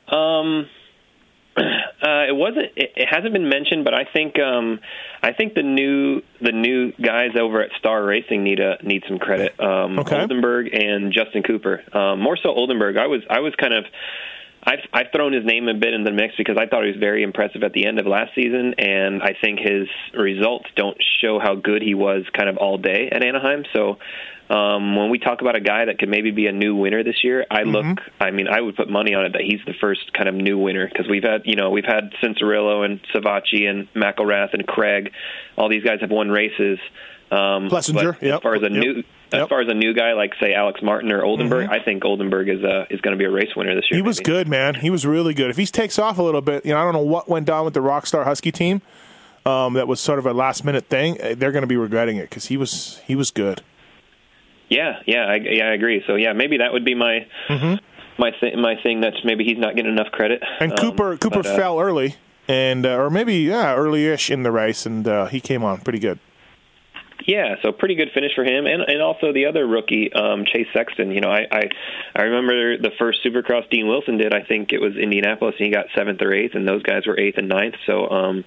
Um, uh, it wasn't. It, it hasn't been mentioned, but I think um, I think the new the new guys over at Star Racing need a need some credit. Um, okay. Oldenburg and Justin Cooper. Um, more so Oldenburg. I was I was kind of I've I've thrown his name a bit in the mix because I thought he was very impressive at the end of last season, and I think his results don't show how good he was kind of all day at Anaheim. So um, when we talk about a guy that could maybe be a new winner this year, I look. Mm-hmm. I mean, I would put money on it that he's the first kind of new winner because we've had, you know, we've had Cianciarulo and Savatgy and McElrath and Craig. All these guys have won races. Um, Plessinger, yep. As far as a yep. new, as yep. far as a new guy like say Alex Martin or Oldenburg, mm-hmm. I think Oldenburg is uh, is going to be a race winner this year. He was maybe. good, man. He was really good. If he takes off a little bit, you know, I don't know what went down with the Rockstar Husky team. Um, that was sort of a last minute thing. Uh, they're going to be regretting it because he was he was good. Yeah, yeah, I, yeah, I agree. So yeah, maybe that would be my my th- my thing. That's maybe he's not getting enough credit. And Um, Cooper Cooper but, uh, fell early, and uh, or maybe yeah, early-ish in the race, and uh, he came on pretty good. Yeah, so pretty good finish for him, and and also the other rookie, um, Chase Sexton. You know, I, I I remember the first Supercross Dean Wilson did. I think it was Indianapolis, and he got seventh or eighth, and those guys were eighth and ninth. So um,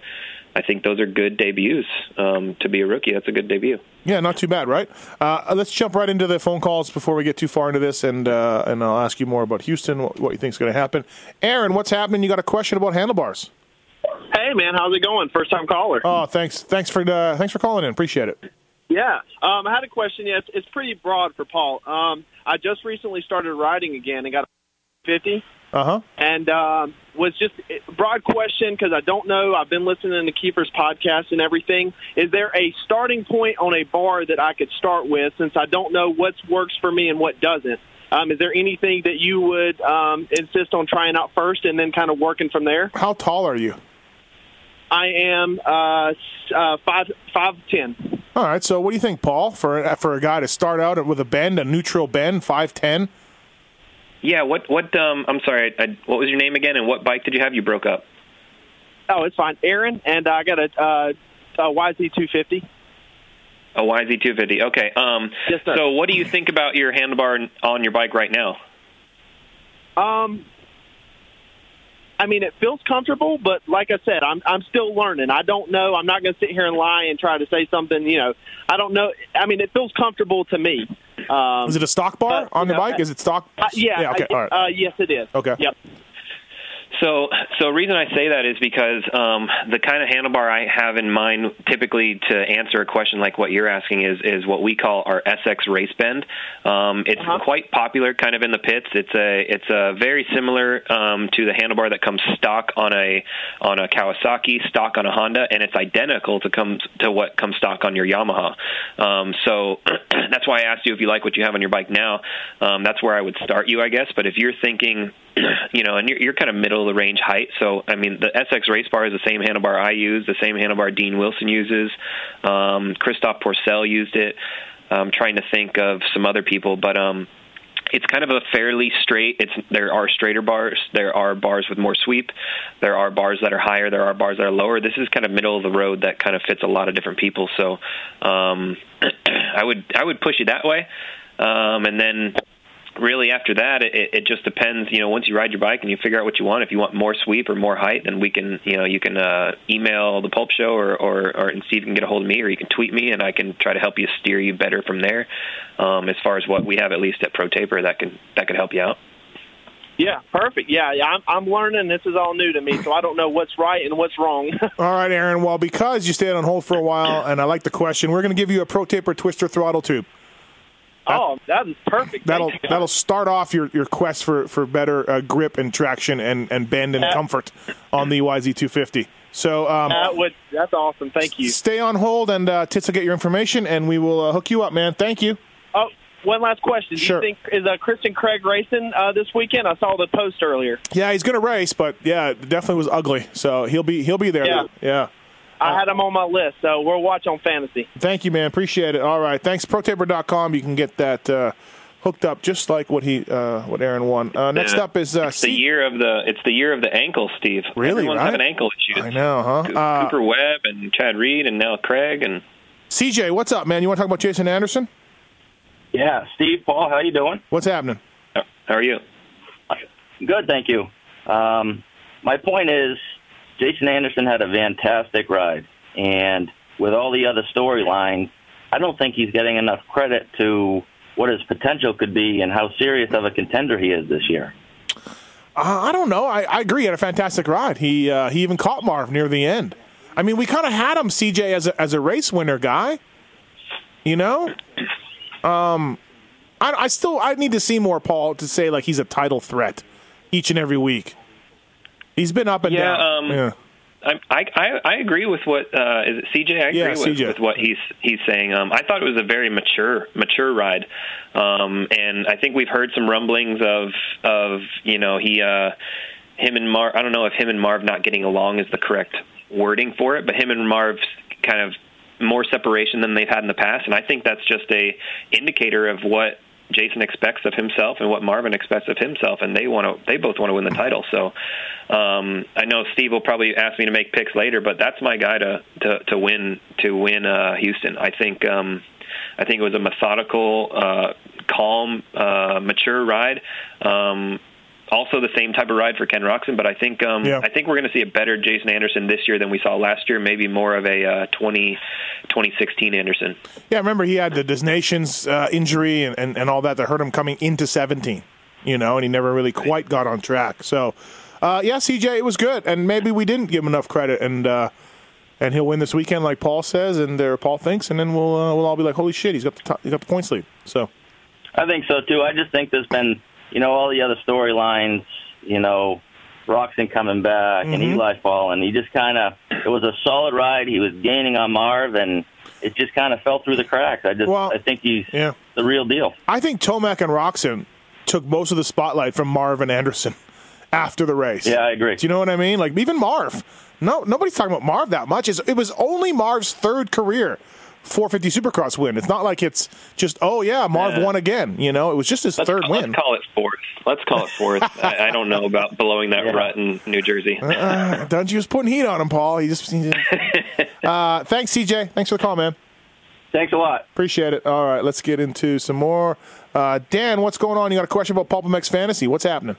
I think those are good debuts um, to be a rookie. That's a good debut. Yeah, not too bad, right? Uh, let's jump right into the phone calls before we get too far into this, and uh, and I'll ask you more about Houston, what, what you think is going to happen. Aaron, what's happening? You got a question about handlebars? Hey man, how's it going? First time caller. Oh, thanks, thanks for uh, thanks for calling in. Appreciate it. Yeah, um, I had a question. Yeah, it's, it's pretty broad for Paul. Um, I just recently started riding again and got a fifty, Uh huh. and um, was just broad question because I don't know. I've been listening to Keefer's podcast and everything. Is there a starting point on a bar that I could start with since I don't know what works for me and what doesn't? Um, is there anything that you would um, insist on trying out first and then kind of working from there? How tall are you? I am uh, uh, five five ten. All right. So, what do you think, Paul, for for a guy to start out with a bend, a neutral bend, five ten? Yeah. What what? Um, I'm sorry. I, what was your name again, and what bike did you have? You broke up. Oh, it's fine, Aaron, and I got a, uh, a YZ two fifty. A YZ250. Okay. Um, Yes, sir. So, what do you think about your handlebar on your bike right now? Um, I mean, it feels comfortable, but like I said, I'm I'm still learning. I don't know. I'm not going to sit here and lie and try to say something. You know, I don't know. I mean, it feels comfortable to me. Um, Is it a stock bar but, on the know, bike? Is it stock? uh, yeah. Yeah. Okay. All right. Uh, yes, it is. Okay. Yep. So, so the reason I say that is because um, the kind of handlebar I have in mind, typically to answer a question like what you're asking, is is what we call our SX race bend. Um, it's Uh-huh. quite popular, kind of in the pits. It's a it's a very similar um, to the handlebar that comes stock on a on a Kawasaki, stock on a Honda, and it's identical to comes to what comes stock on your Yamaha. Um, so that's why I asked you if you like what you have on your bike now. Um, that's where I would start you, I guess. But if you're thinking, you know, and you're, you're kind of middle the range height, so I mean, the SX race bar is the same handlebar I use, the same handlebar Dean Wilson uses. Um, Christophe Pourcel used it. I'm trying to think of some other people, but um, it's kind of a fairly straight. It's there are straighter bars, there are bars with more sweep, there are bars that are higher, there are bars that are lower. This is kind of middle of the road that kind of fits a lot of different people. So um, I would I would push it that way, um, and then really after that it, it just depends you know once you ride your bike and you figure out what you want if you want more sweep or more height then we can you know you can uh email the pulp show or or, or and see if you can get a hold of me or you can tweet me and I can try to help you steer you better from there um as far as what we have at least at Pro Taper that can that could help you out Yeah. Perfect. Yeah. Yeah. I'm I'm learning. This is all new to me, so I don't know what's right and what's wrong. All right, Aaron. Well, because you stayed on hold for a while, and I like the question, we're going to give you a Pro Taper Twister throttle tube. Oh, that is perfect. That'll that'll start off your, your quest for for better uh, grip and traction and, and bend and Uh, comfort on the YZ250. So um, That would. That's awesome. Thank you. stay on hold, and uh, Tits will get your information, and we will uh, hook you up, man. Thank you. Oh, one last question. Do Sure. you think is uh, Christian Craig racing uh, this weekend? I saw the post earlier. Yeah, he's going to race, but yeah, definitely was ugly. So he'll be he'll be there. Yeah. yeah. I had him on my list, so we'll watch on fantasy. Thank you, man. Appreciate it. All right. Thanks. ProTaper.com. You can get that uh, hooked up just like what he uh, what Aaron won. Uh, next up is uh, it's the year of the it's the year of the ankle Steve Really, everyone's right? having ankle issues I know, huh? Co- Uh, Cooper Webb and Chad Reed and now Craig and CJ. What's up, man? You want to talk about Jason Anderson? Yeah, Steve, Paul, how you doing? What's happening? how are you Good, thank you. Um, my point is, Jason Anderson had a fantastic ride, and with all the other storylines, I don't think he's getting enough credit to what his potential could be and how serious of a contender he is this year. Uh, I don't know. I, I agree. He had a fantastic ride. He uh, he even caught Marv near the end. I mean, we kind of had him, CJ, as a, as a race winner guy. You know, um, I, I still I need to see more Paul to say like he's a title threat each and every week. He's been up and Yeah, down. um, yeah. I, I I agree with what uh, is it CJ? I agree Yeah, with, CJ. with what he's he's saying. Um, I thought it was a very mature mature ride, um, and I think we've heard some rumblings of of you know he uh, him and Marv. I don't know if him and Marv not getting along is the correct wording for it, but him and Marv's kind of more separation than they've had in the past, and I think that's just a indicator of what Jason expects of himself and what Marvin expects of himself, and they want to. They both want to win the title. So, um, I know Steve will probably ask me to make picks later, but that's my guy to to, to win to win uh, Houston. I think um, I think it was a methodical, uh, calm, uh, mature ride. Um, also the same type of ride for Ken Roczen, but I think um, Yeah. I think we're going to see a better Jason Anderson this year than we saw last year. Maybe more of a uh, 20, 2016 Anderson. Yeah, remember he had the Des Nations uh, injury and, and, and all that that hurt him coming into 17, you know, and he never really quite got on track. So, uh, yeah, CJ, it was good, and maybe we didn't give him enough credit, and uh, and he'll win this weekend, like Paul says, and there Paul thinks, and then we'll uh, we'll all be like, holy shit, he's got the top, he's got the points lead. So, I think so too. I just think there's been, you know, all the other storylines, you know, Roczen coming back and Mhm. Eli falling. He just kind of, it was a solid ride. He was gaining on Marv, and it just kind of fell through the cracks. I just, I think he's yeah. the real deal. I think Tomac and Roczen took most of the spotlight from Marv and Anderson after the race. Yeah, I agree. Do you know what I mean? Like even Marv. No, nobody's talking about Marv that much. It's, it was only Marv's third career 450 Supercross win. It's not like it's just oh yeah, Marv Yeah. won again. You know, it was just his Let's, third call, win. let's call it fourth. Let's call it fourth. I, I don't know about blowing that rut in New Jersey. Uh, don't you just putting heat on him, Paul? He just. He just- uh, thanks, CJ. Thanks for the call, man. Thanks a lot. Appreciate it. All right, let's get into some more. Uh, Dan, what's going on? You got a question about Pulp MX Fantasy? What's happening?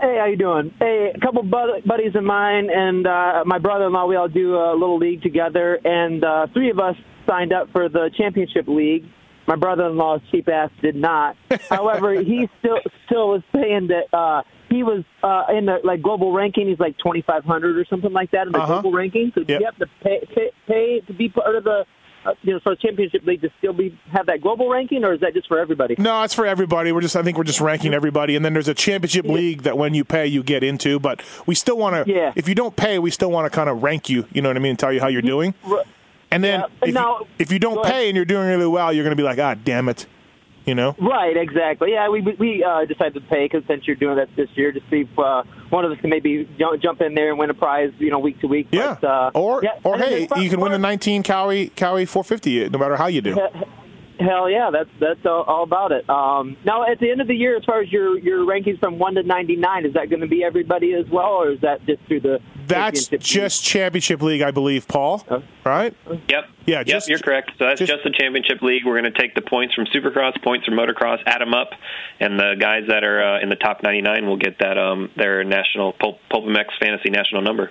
Hey, how you doing? Hey, a couple bud- buddies of mine and uh, my brother-in-law, we all do a little league together, and uh, three of us signed up for the championship league. My brother-in-law's cheap ass did not. However, he still still was saying that uh, he was uh, in the like global ranking. He's like 2,500 or something like that in the Uh-huh. global ranking. So Yep. you have to pay, pay pay to be part of the uh, you know the championship league to still be have that global ranking, or is that just for everybody? No, it's for everybody. We're just I think we're just ranking everybody, and then there's a championship league that when you pay you get into. But we still want to. Yeah. If you don't pay, we still want to kind of rank you. You know what I mean? And tell you how you're doing. And then but if, now- you, if you don't pay and you're doing really well, you're going to be like, ah, damn it. You know. Right, exactly. Yeah, we we uh, decided to pay because since you're doing that this year, to see if uh, one of us can maybe jump, jump in there and win a prize, you know, week to week. Yeah. But, uh, Or yeah, or and hey, you can win the 19 Kawi Kawi 450 no matter how you do. Hell yeah, that's that's all, all about it. Um, now, at the end of the year, as far as your your rankings from one to ninety nine, is that going to be everybody as well, or is that just through the? That's just championship league, I believe, Paul. Right? Yep. Yeah, Yep, just- you're correct. So that's just, the championship league. We're going to take the points from Supercross, points from Motocross, add them up, and the guys that are uh, in the top 99 will get that um, their national Pulp, Pulp MX fantasy national number.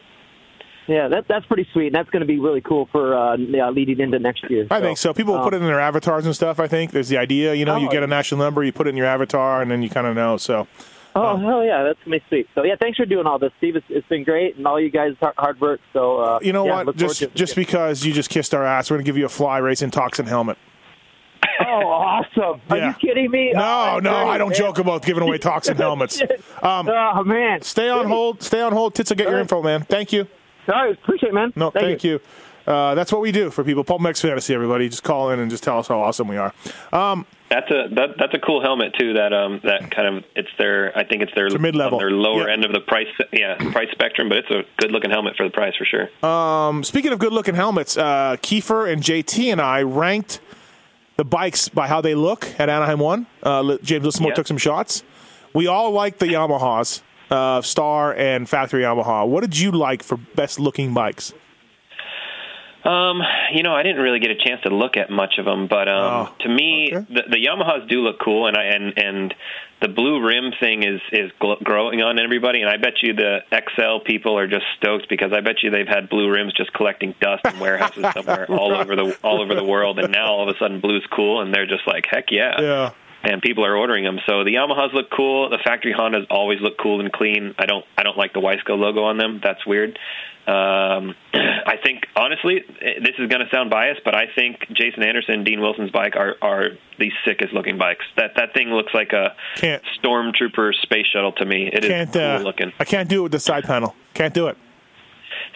Yeah, that that's pretty sweet. And that's going to be really cool for uh, yeah, leading into next year. I think so. People will um, put it in their avatars and stuff. I think there's the idea. You know, you Oh. get a national number, you put it in your avatar, and then you kind of know. So Oh hell yeah, that's gonna be sweet. So yeah, thanks for doing all this, Steve. It's, it's been great, and all you guys hard, hard work. So uh, you know yeah, what? Just just because you just kissed our ass, we're gonna give you a fly racing toxin helmet. oh awesome! Are Yeah. you kidding me? No, Oh, no, I don't man. joke about giving away toxin helmets. Um, oh man, stay on hold. Stay on hold. Tits will get your info, man. Thank you. All right, appreciate it, man. No, thank, you. Uh, that's what we do for people. Pulp MX Fantasy, everybody. Just call in and just tell us how awesome we are. Um, That's a that, that's a cool helmet too. That um that kind of it's their I think it's their mid-level. their lower Yeah. end of the price yeah price spectrum, but it's a good looking helmet for the price for sure. Um, speaking of good looking helmets, uh, Keefer and JT and I ranked the bikes by how they look at Anaheim 1. Uh, James Lissimore Yeah. took some shots. We all like the Yamahas, uh, Star and Factory Yamaha. What did you like for best looking bikes? Um, you know, I didn't really get a chance to look at much of them, but um, Oh, to me, the, the Yamahas do look cool, and I and and the blue rim thing is is gl- growing on everybody, and I bet you the Excel people are just stoked because I bet you they've had blue rims just collecting dust in warehouses somewhere all over the all over the world, and now all of a sudden blue's cool, and they're just like, heck yeah. Yeah. And people are ordering them. So the Yamahas look cool. The factory Hondas always look cool and clean. I don't I don't like the Wiseco logo on them. That's weird. Um, I think honestly, this is going to sound biased, but I think Jason Anderson, Dean Wilson's bike are are the sickest looking bikes. That that thing looks like a Can't- stormtrooper space shuttle to me. It is Can't cool uh, looking. I can't do it with the side panel. Can't do it.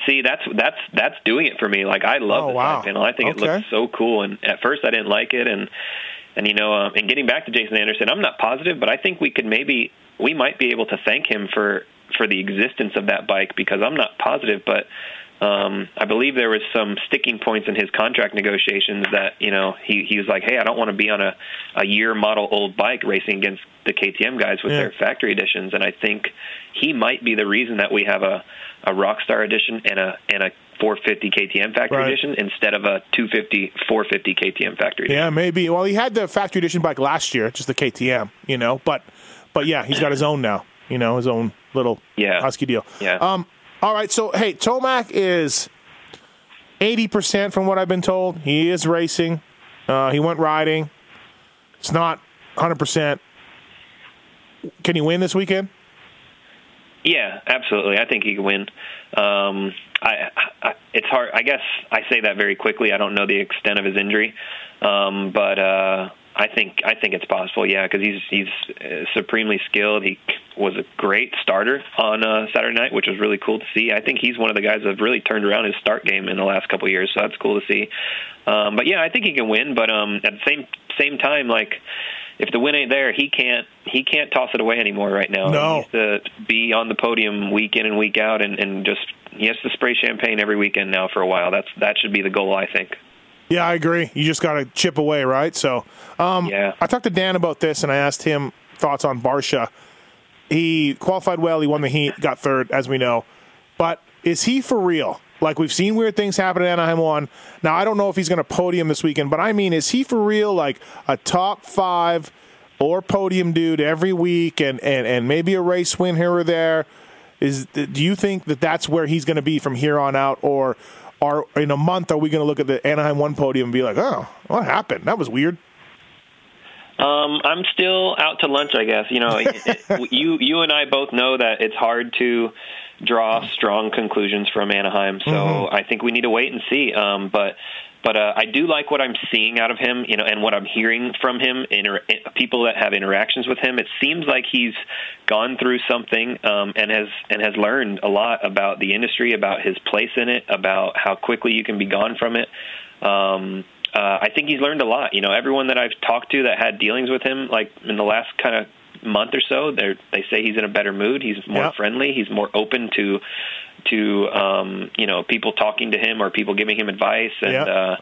See, that's that's that's doing it for me. Like I love Oh, the wow. side panel. I think it looks so cool. And at first, I didn't like it. And and you know, um, and getting back to Jason Anderson, I'm not positive, but I think we could maybe we might be able to thank him for for the existence of that bike because I'm not positive, but um, I believe there was some sticking points in his contract negotiations that you know he he was like, hey, I don't want to be on a a year model old bike racing against the KTM guys with Yeah. their factory editions, and I think he might be the reason that we have a a Rockstar edition and a and a 450 KTM factory Right. edition instead of a 250 450 KTM factory. edition. Yeah, maybe. Well, he had the factory edition bike last year, just the KTM, you know. But, but yeah, he's got his own now. You know, his own little Yeah. husky deal. Yeah. Um. All right. So hey, Tomac is eighty percent from what I've been told. He is racing. Uh, he went riding. It's not hundred percent. Can he win this weekend? Yeah, absolutely. I think he can win. Um, I, I, it's hard. I guess I say that very quickly. I don't know the extent of his injury, um, but uh, I think I think it's possible. Yeah, because he's he's uh, supremely skilled. He was a great starter on uh, Saturday night, which was really cool to see. I think he's one of the guys that have really turned around his start game in the last couple of years. So that's cool to see. Um, but yeah, I think he can win. But um, at the same same time, like if the win ain't there, he can't he can't toss it away anymore right now. No. He has to be on the podium week in and week out, and, and just he has to spray champagne every weekend now for a while. That's that should be the goal, I think. Yeah, I agree. You just got to chip away, right? So, um, Yeah. I talked to Dan about this, and I asked him thoughts on Barcia. He qualified well. He won the heat, got third, as we know. But is he for real? Like we've seen weird things happen at Anaheim one. Now I don't know if he's going to podium this weekend, but I mean, is he for real? Like a top five or podium dude every week, and and and maybe a race win here or there. Is do you think that that's where he's going to be from here on out, or are in a month are we going to look at the Anaheim one podium and be like, oh, what happened? That was weird. Um, I'm still out to lunch, I guess. You know, it, it, you you and I both know that it's hard to draw strong conclusions from Anaheim. So Mhm. I think we need to wait and see. Um, but but uh, I do like what I'm seeing out of him, you know, and what I'm hearing from him. Inter- people that have interactions with him, it seems like he's gone through something um, and has and has learned a lot about the industry, about his place in it, about how quickly you can be gone from it. Um, uh, I think he's learned a lot. You know, everyone that I've talked to that had dealings with him, like in the last kind of month or so, they they say he's in a better mood. He's more Yep. friendly. He's more open to to um, you know people talking to him or people giving him advice. And Yep. uh,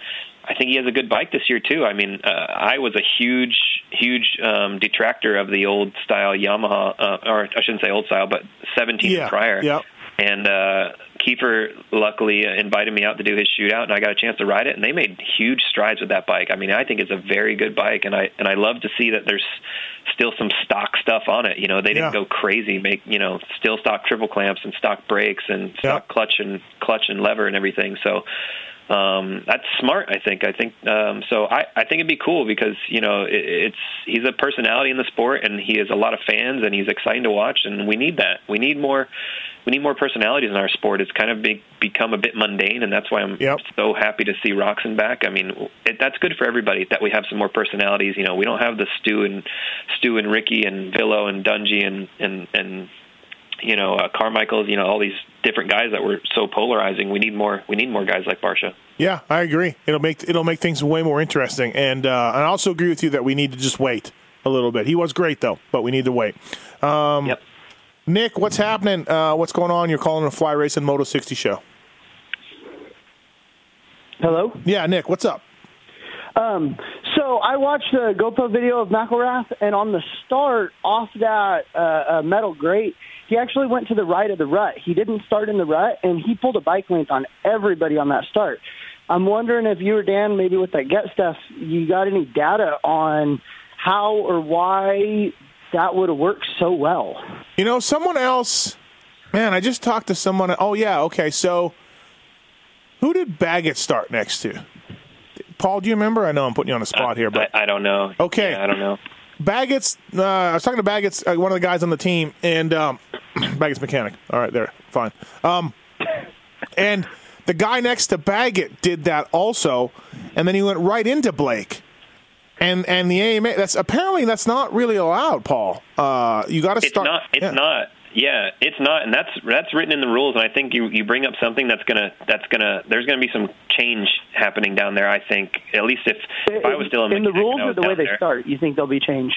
I think he has a good bike this year too. I mean, uh, I was a huge huge um, detractor of the old style Yamaha, uh, or I shouldn't say old style, but 17 Yeah. prior. Yep. And uh, Keefer luckily uh, invited me out to do his shootout, and I got a chance to ride it. And they made huge strides with that bike. I mean, I think it's a very good bike, and I and I love to see that there's still some stock stuff on it. You know, they didn't Yeah. go crazy, make you know still stock triple clamps and stock brakes and stock clutch and clutch and lever and everything. So um that's smart i think. I think um so i i think it'd be cool because you know it, it's he's a personality in the sport and he has a lot of fans and he's exciting to watch and we need that. We need more we need more personalities in our sport. It's kind of be, become a bit mundane and that's why i'm so happy to see roczen back. I mean it, that's good for everybody that we have some more personalities. You know we don't have the stu and stu and ricky and villo and dungey and and and you know uh, carmichael's you know all these different guys that were so polarizing we need more we need more guys like barcia Yeah, I agree. It'll make it'll make things way more interesting, and uh, I also agree with you that we need to just wait a little bit. He was great though, but we need to wait. Um, yep. Nick, what's happening? Uh, what's going on? You're calling a Fly Racing Moto 60 show. Hello. Yeah, Nick, what's up? Um, so I watched the GoPro video of McElrath, and on the start off that uh, uh, metal grate, he actually went to the right of the rut. He didn't start in the rut, and he pulled a bike length on everybody on that start. I'm wondering if you or Dan, maybe with that get stuff, you got any data on how or why that would have worked so well. You know, someone else. Man, I just talked to someone. Oh yeah, okay. So, who did Baggett start next to? Paul, do you remember? I know I'm putting you on the spot here, but I, I don't know Okay. Yeah, i don't know Baggett's. Uh, I was talking to Baggett's, uh, one of the guys on the team, and um, Baggett's mechanic. All right, there, fine. Um, and the guy next to Baggett did that also, and then he went right into Blake. And and the AMA. That's apparently that's not really allowed, Paul. Uh, you got to it's start. not it's yeah. not yeah it's not and that's that's written in the rules and i think you you bring up something that's gonna that's gonna there's gonna be some change happening down there i think at least if if i was still in, in the rules and or the way they there. start, you think there'll be change?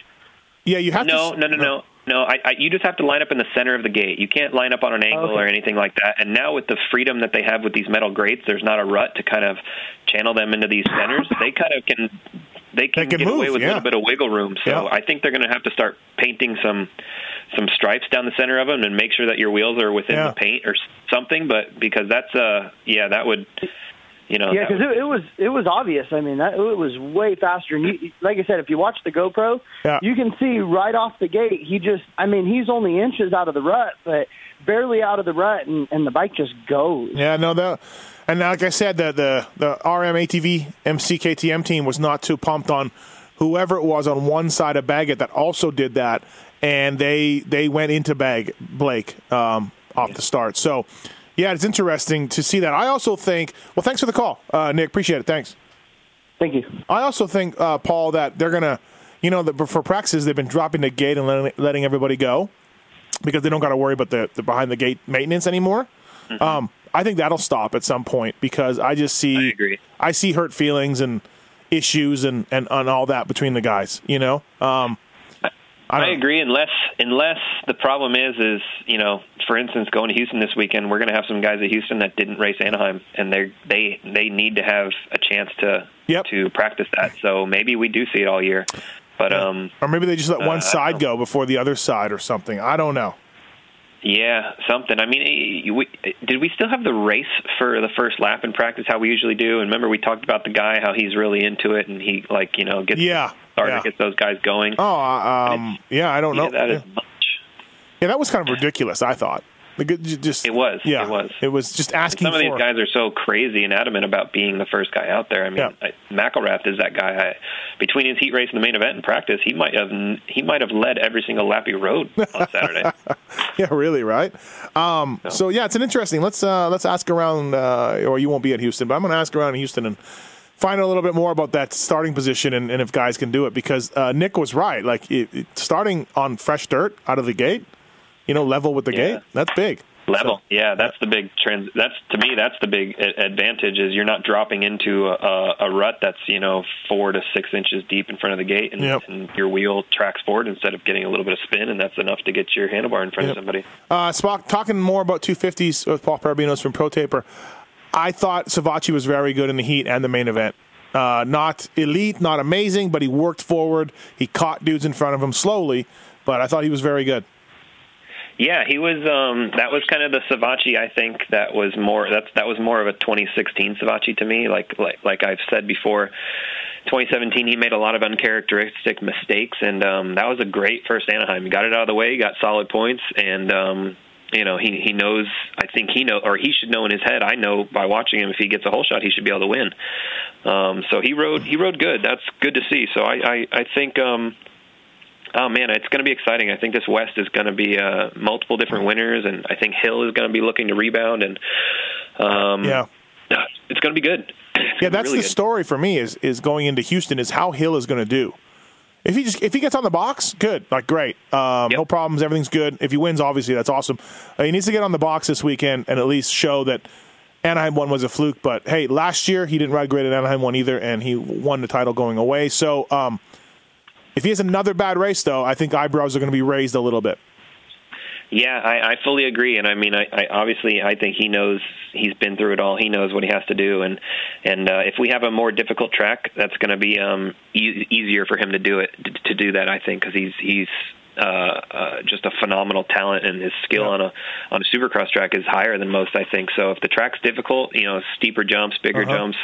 Yeah, you have no, to. no, no, no. No, I, I, you just have to line up in the center of the gate. You can't line up on an angle Okay. or anything like that. And now with the freedom that they have with these metal grates, there's not a rut to kind of channel them into these centers. They kind of can they can, can get away with yeah. a little bit of wiggle room. So Yeah. I think they're going to have to start painting some some stripes down the center of them and make sure that your wheels are within Yeah. the paint or something. But because that's uh yeah that would you know Yeah, because it, it was it was obvious. I mean, that, it was way faster. And you, like I said, if you watch the GoPro, Yeah. you can see right off the gate. He just, I mean, he's only inches out of the rut, but barely out of the rut, and, and the bike just goes. Yeah, no, that, and like I said, the the the RM ATV MC KTM team was not too pumped on whoever it was on one side of Baggett that also did that, and they they went into Bag Blake um, off the start. So, yeah, it's interesting to see that. I also think. Well, thanks for the call, uh, Nick. Appreciate it. Thanks. Thank you. I also think, uh, Paul, that they're gonna, you know, that for practices they've been dropping the gate and letting, letting everybody go because they don't got to worry about the, the behind the gate maintenance anymore. Um, I think that'll stop at some point because I just see, I agree. I see hurt feelings and issues and, and, and all that between the guys. You know, um, I, don't- agree. Unless unless the problem is is you know, for instance, going to Houston this weekend, we're going to have some guys at Houston that didn't race Anaheim, and they they they need to have a chance to Yep. to practice that. So maybe we do see it all year. But um, or maybe they just let Uh, one don't side go before the other side or something. I don't know. Yeah, something. I mean, eh, we, did we still have the race for the first lap in practice? How we usually do? And remember, we talked about the guy how he's really into it, and he like you know gets Yeah, started, yeah. gets those guys going. Oh, um, yeah, I don't know. That yeah. is much. Yeah, that was kind of ridiculous. I thought. Like, just It was. Yeah, It was. It was just And asking some of these guys are so crazy and adamant about being the first guy out there. I mean, Yeah. I, McElrath is that guy. I, between his heat race and the main event in practice, he might have he might have led every single lap he rode on Saturday. Yeah, really, right? Um, so yeah, it's an interesting. Let's uh, let's ask around, uh, or you won't be at Houston, but I'm going to ask around in Houston and find out a little bit more about that starting position and, and if guys can do it because uh, Nick was right. Like it, it, starting on fresh dirt out of the gate, you know, level with the Yeah. gate, that's big. Level, yeah, that's the big trans. That's to me, that's the big a- advantage is you're not dropping into a, a, a rut that's you know four to six inches deep in front of the gate, and, Yep. and your wheel tracks forward instead of getting a little bit of spin, and that's enough to get your handlebar in front Yep. of somebody. Uh, Spock, talking more about 250s with Paul Perebijnos from Pro Taper. I thought Savatgy was very good in the heat and the main event. Uh, not elite, not amazing, but he worked forward. He caught dudes in front of him slowly, but I thought he was very good. Yeah, he was. Um, that was kind of the Savatgy. I think that was more. That's that was more of a 2016 Savatgy to me. Like like like I've said before, 2017 he made a lot of uncharacteristic mistakes, and um, that was a great first Anaheim. He got it out of the way, got solid points, and um, you know he he knows. I think he know or he should know in his head. I know by watching him if he gets a whole shot, he should be able to win. Um, so he rode he rode good. That's good to see. So I I, I think. Um, Oh man, it's going to be exciting. I think this West is going to be uh, multiple different winners, and I think Hill is going to be looking to rebound, and um, Yeah. it's going to be good. It's Yeah, that's really the good. story for me. Is is going into Houston is how Hill is going to do. If he just if he gets on the box, good, like great, um, no problems, everything's good. If he wins, obviously that's awesome. Uh, he needs to get on the box this weekend and at least show that Anaheim one was a fluke. But hey, last year he didn't ride great at Anaheim one either, and he won the title going away. So um, if he has another bad race, though, I think eyebrows are going to be raised a little bit. Yeah, I, I fully agree, and I mean, I, I obviously I think he knows he's been through it all. He knows what he has to do, and and uh, if we have a more difficult track, that's going to be um, e- easier for him to do it to, to do that. I think because he's he's uh, uh, just a phenomenal talent, and his skill on a on a supercross track is higher than most. I think so. If the track's difficult, you know, steeper jumps, bigger Uh-huh. jumps.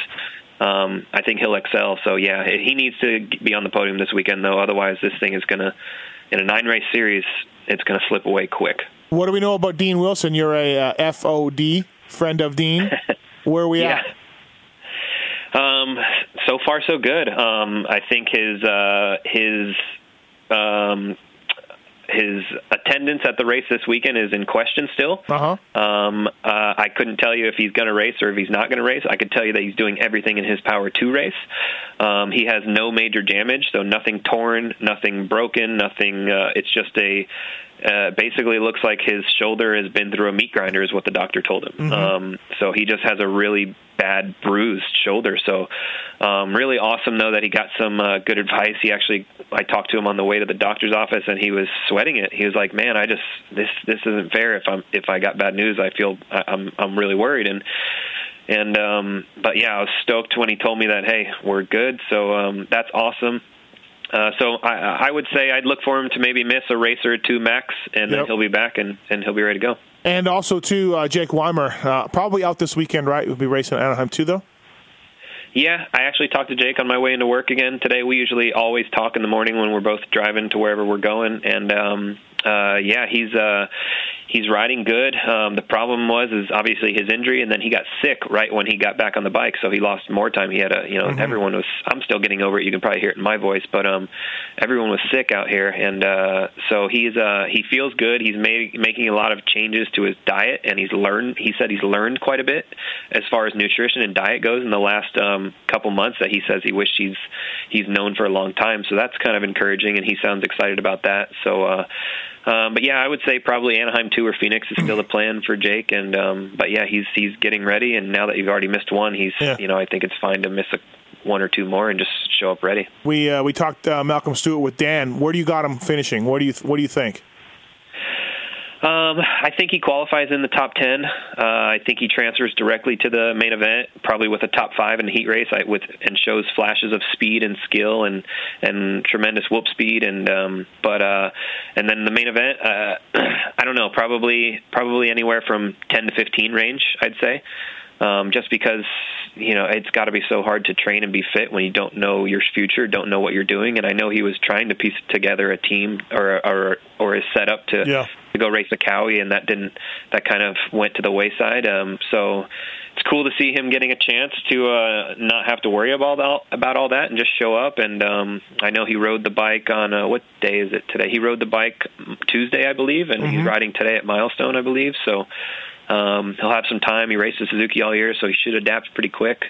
Um, I think he'll excel. So yeah, he needs to be on the podium this weekend, though. Otherwise, this thing is going to, in a nine race series, it's going to slip away quick. What do we know about Dean Wilson? You're a uh, FOD friend of Dean. Where are we Yeah. at? Um, so far, so good. Um, I think his uh, his um, his attendance at the race this weekend is in question still. Uh huh. Um, uh, I couldn't tell you if he's going to race or if he's not going to race. I could tell you that he's doing everything in his power to race. Um, he has no major damage, so nothing torn, nothing broken, nothing. Uh, it's just a uh, basically looks like his shoulder has been through a meat grinder, is what the doctor told him. Mhm. Um, so he just has a really bad bruised shoulder. So um, really awesome though that he got some uh, good advice. He actually, I talked to him on the way to the doctor's office, and he was sweating it. He was like, "Man, I just this this isn't fair. If I'm if I got bad news, I feel I, I'm I'm really worried." And and um, but yeah, I was stoked when he told me that hey, we're good. So um, that's awesome. Uh, so I, I would say I'd look for him to maybe miss a race or two max, and then he'll be back and, and he'll be ready to go. And also, too, uh, Jake Weimer, uh, probably out this weekend, right? We'll be racing at Anaheim, too, though? Yeah, I actually talked to Jake on my way into work again today. We usually always talk in the morning when we're both driving to wherever we're going, and um, uh, yeah, he's uh, he's riding good. Um, the problem was is obviously his injury, and then he got sick right when he got back on the bike, so he lost more time. He had a you know Mhm. everyone was. I'm still getting over it. You can probably hear it in my voice, but um, everyone was sick out here, and uh, so he's uh, he feels good. He's made, making a lot of changes to his diet, and he's learned. He said he's learned quite a bit as far as nutrition and diet goes in the last um, couple months that he says he wished he's he's known for a long time. So that's kind of encouraging, and he sounds excited about that. So. uh um, but yeah, I would say probably Anaheim two or Phoenix is still the plan for Jake. And um, but yeah, he's he's getting ready. And now that you've already missed one, he's you know I think it's fine to miss a, one or two more and just show up ready. We uh, we talked uh, Malcolm Stewart with Dan. Where do you got him finishing? What do you What do you think? Um, I think he qualifies in the top ten. Uh, I think he transfers directly to the main event, probably with a top five in the heat race, I, with and shows flashes of speed and skill and and tremendous whoop speed. And um, but uh, and then the main event, uh, I don't know, probably probably anywhere from ten to fifteen range, I'd say. Um, just because you know it's got to be so hard to train and be fit when you don't know your future, don't know what you're doing. And I know he was trying to piece together a team or or or is set up to Yeah. to go race the Kawi, and that didn't that kind of went to the wayside. Um, so it's cool to see him getting a chance to uh, not have to worry about all, about all that and just show up. And um, I know he rode the bike on uh, what day is it today? He rode the bike Tuesday, I believe, and he's Mhm. riding today at Milestone, I believe. So um, he'll have some time. He raced the Suzuki all year, so he should adapt pretty quick.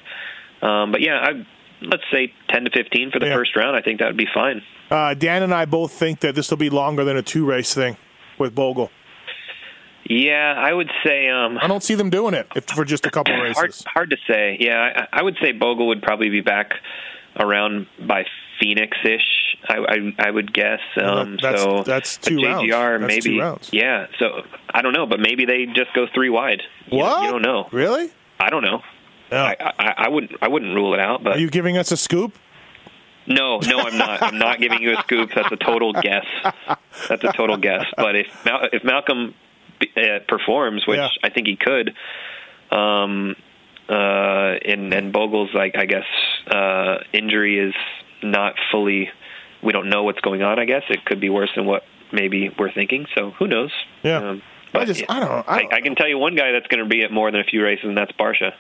Um, but yeah, I, let's say 10 to 15 for the first round. I think that would be fine. Uh, Dan and I both think that this will be longer than a two race thing with Bogle. Yeah, I would say. Um, I don't see them doing it if, for just a couple races. Hard, hard to say. Yeah, I, I would say Bogle would probably be back around by Phoenix ish. I, I I would guess. Well, Um, that's- so that's two rounds. JGR That's maybe. two rounds. Yeah. So I don't know, but maybe they just go three wide. You, What? You don't know. Really? I don't know. I, I I wouldn't I wouldn't rule it out, but Are you giving us a scoop? no, no, I'm not. I'm not giving you a scoop. That's a total guess. That's a total guess. But if Mal- if Malcolm uh, performs, which Yeah. I think he could, um, uh, and and Bogle's like I guess uh, injury is not fully. We don't know what's going on. I guess it could be worse than what maybe we're thinking. So who knows? Yeah. Um, I just I don't I, I, I can tell you one guy that's going to be at more than a few races, and that's Barsha.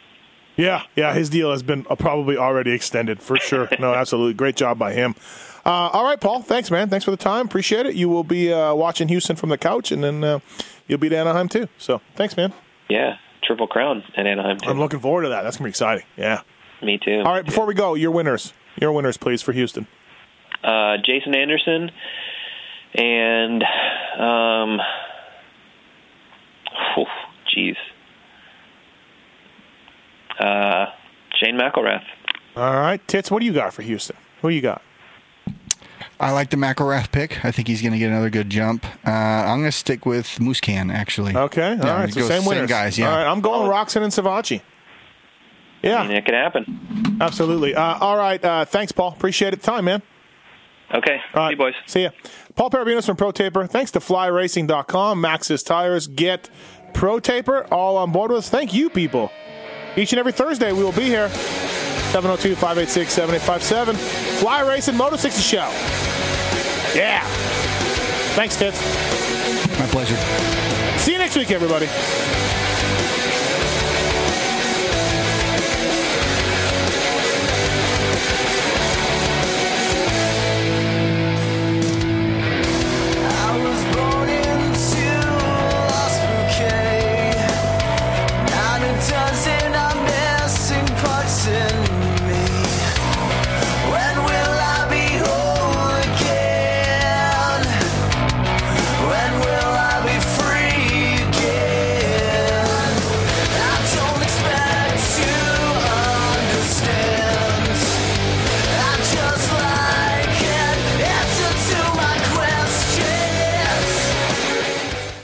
Yeah, yeah, his deal has been uh, probably already extended for sure. No, absolutely, great job by him. Uh, all right, Paul. Thanks, man. Thanks for the time. Appreciate it. You will be uh, watching Houston from the couch, and then uh, you'll be to Anaheim too. So, thanks, man. Yeah, Triple Crown at Anaheim. Too. I'm looking forward to that. That's gonna be exciting. Yeah. Me too. All right, before we go, your winners. Your winners, please, for Houston. Uh, Jason Anderson and um, oh, jeez, uh, Shane McElrath. All right, Tits. What do you got for Houston? Who you got? I like the McElrath pick. I think he's going to get another good jump. Uh, I'm going to stick with Musquin, actually. Okay, all Yeah, right. So go same winners. guys, yeah. All right, I'm going Roczen and Savatgy. Yeah, I mean, it could happen. absolutely. Uh, all right. Uh, thanks, Paul. Appreciate it. Time, man. Okay, All right. see you boys. See ya. Paul Perebijnos from Pro Taper. Thanks to FlyRacing.com, Maxxis Tires. Get Pro Taper all on board with us. Thank you, people. Each and every Thursday, we will be here. 702 586 7857. Fly Racing Moto 60 Show. Yeah. Thanks, Tits. My pleasure. See you next week, everybody.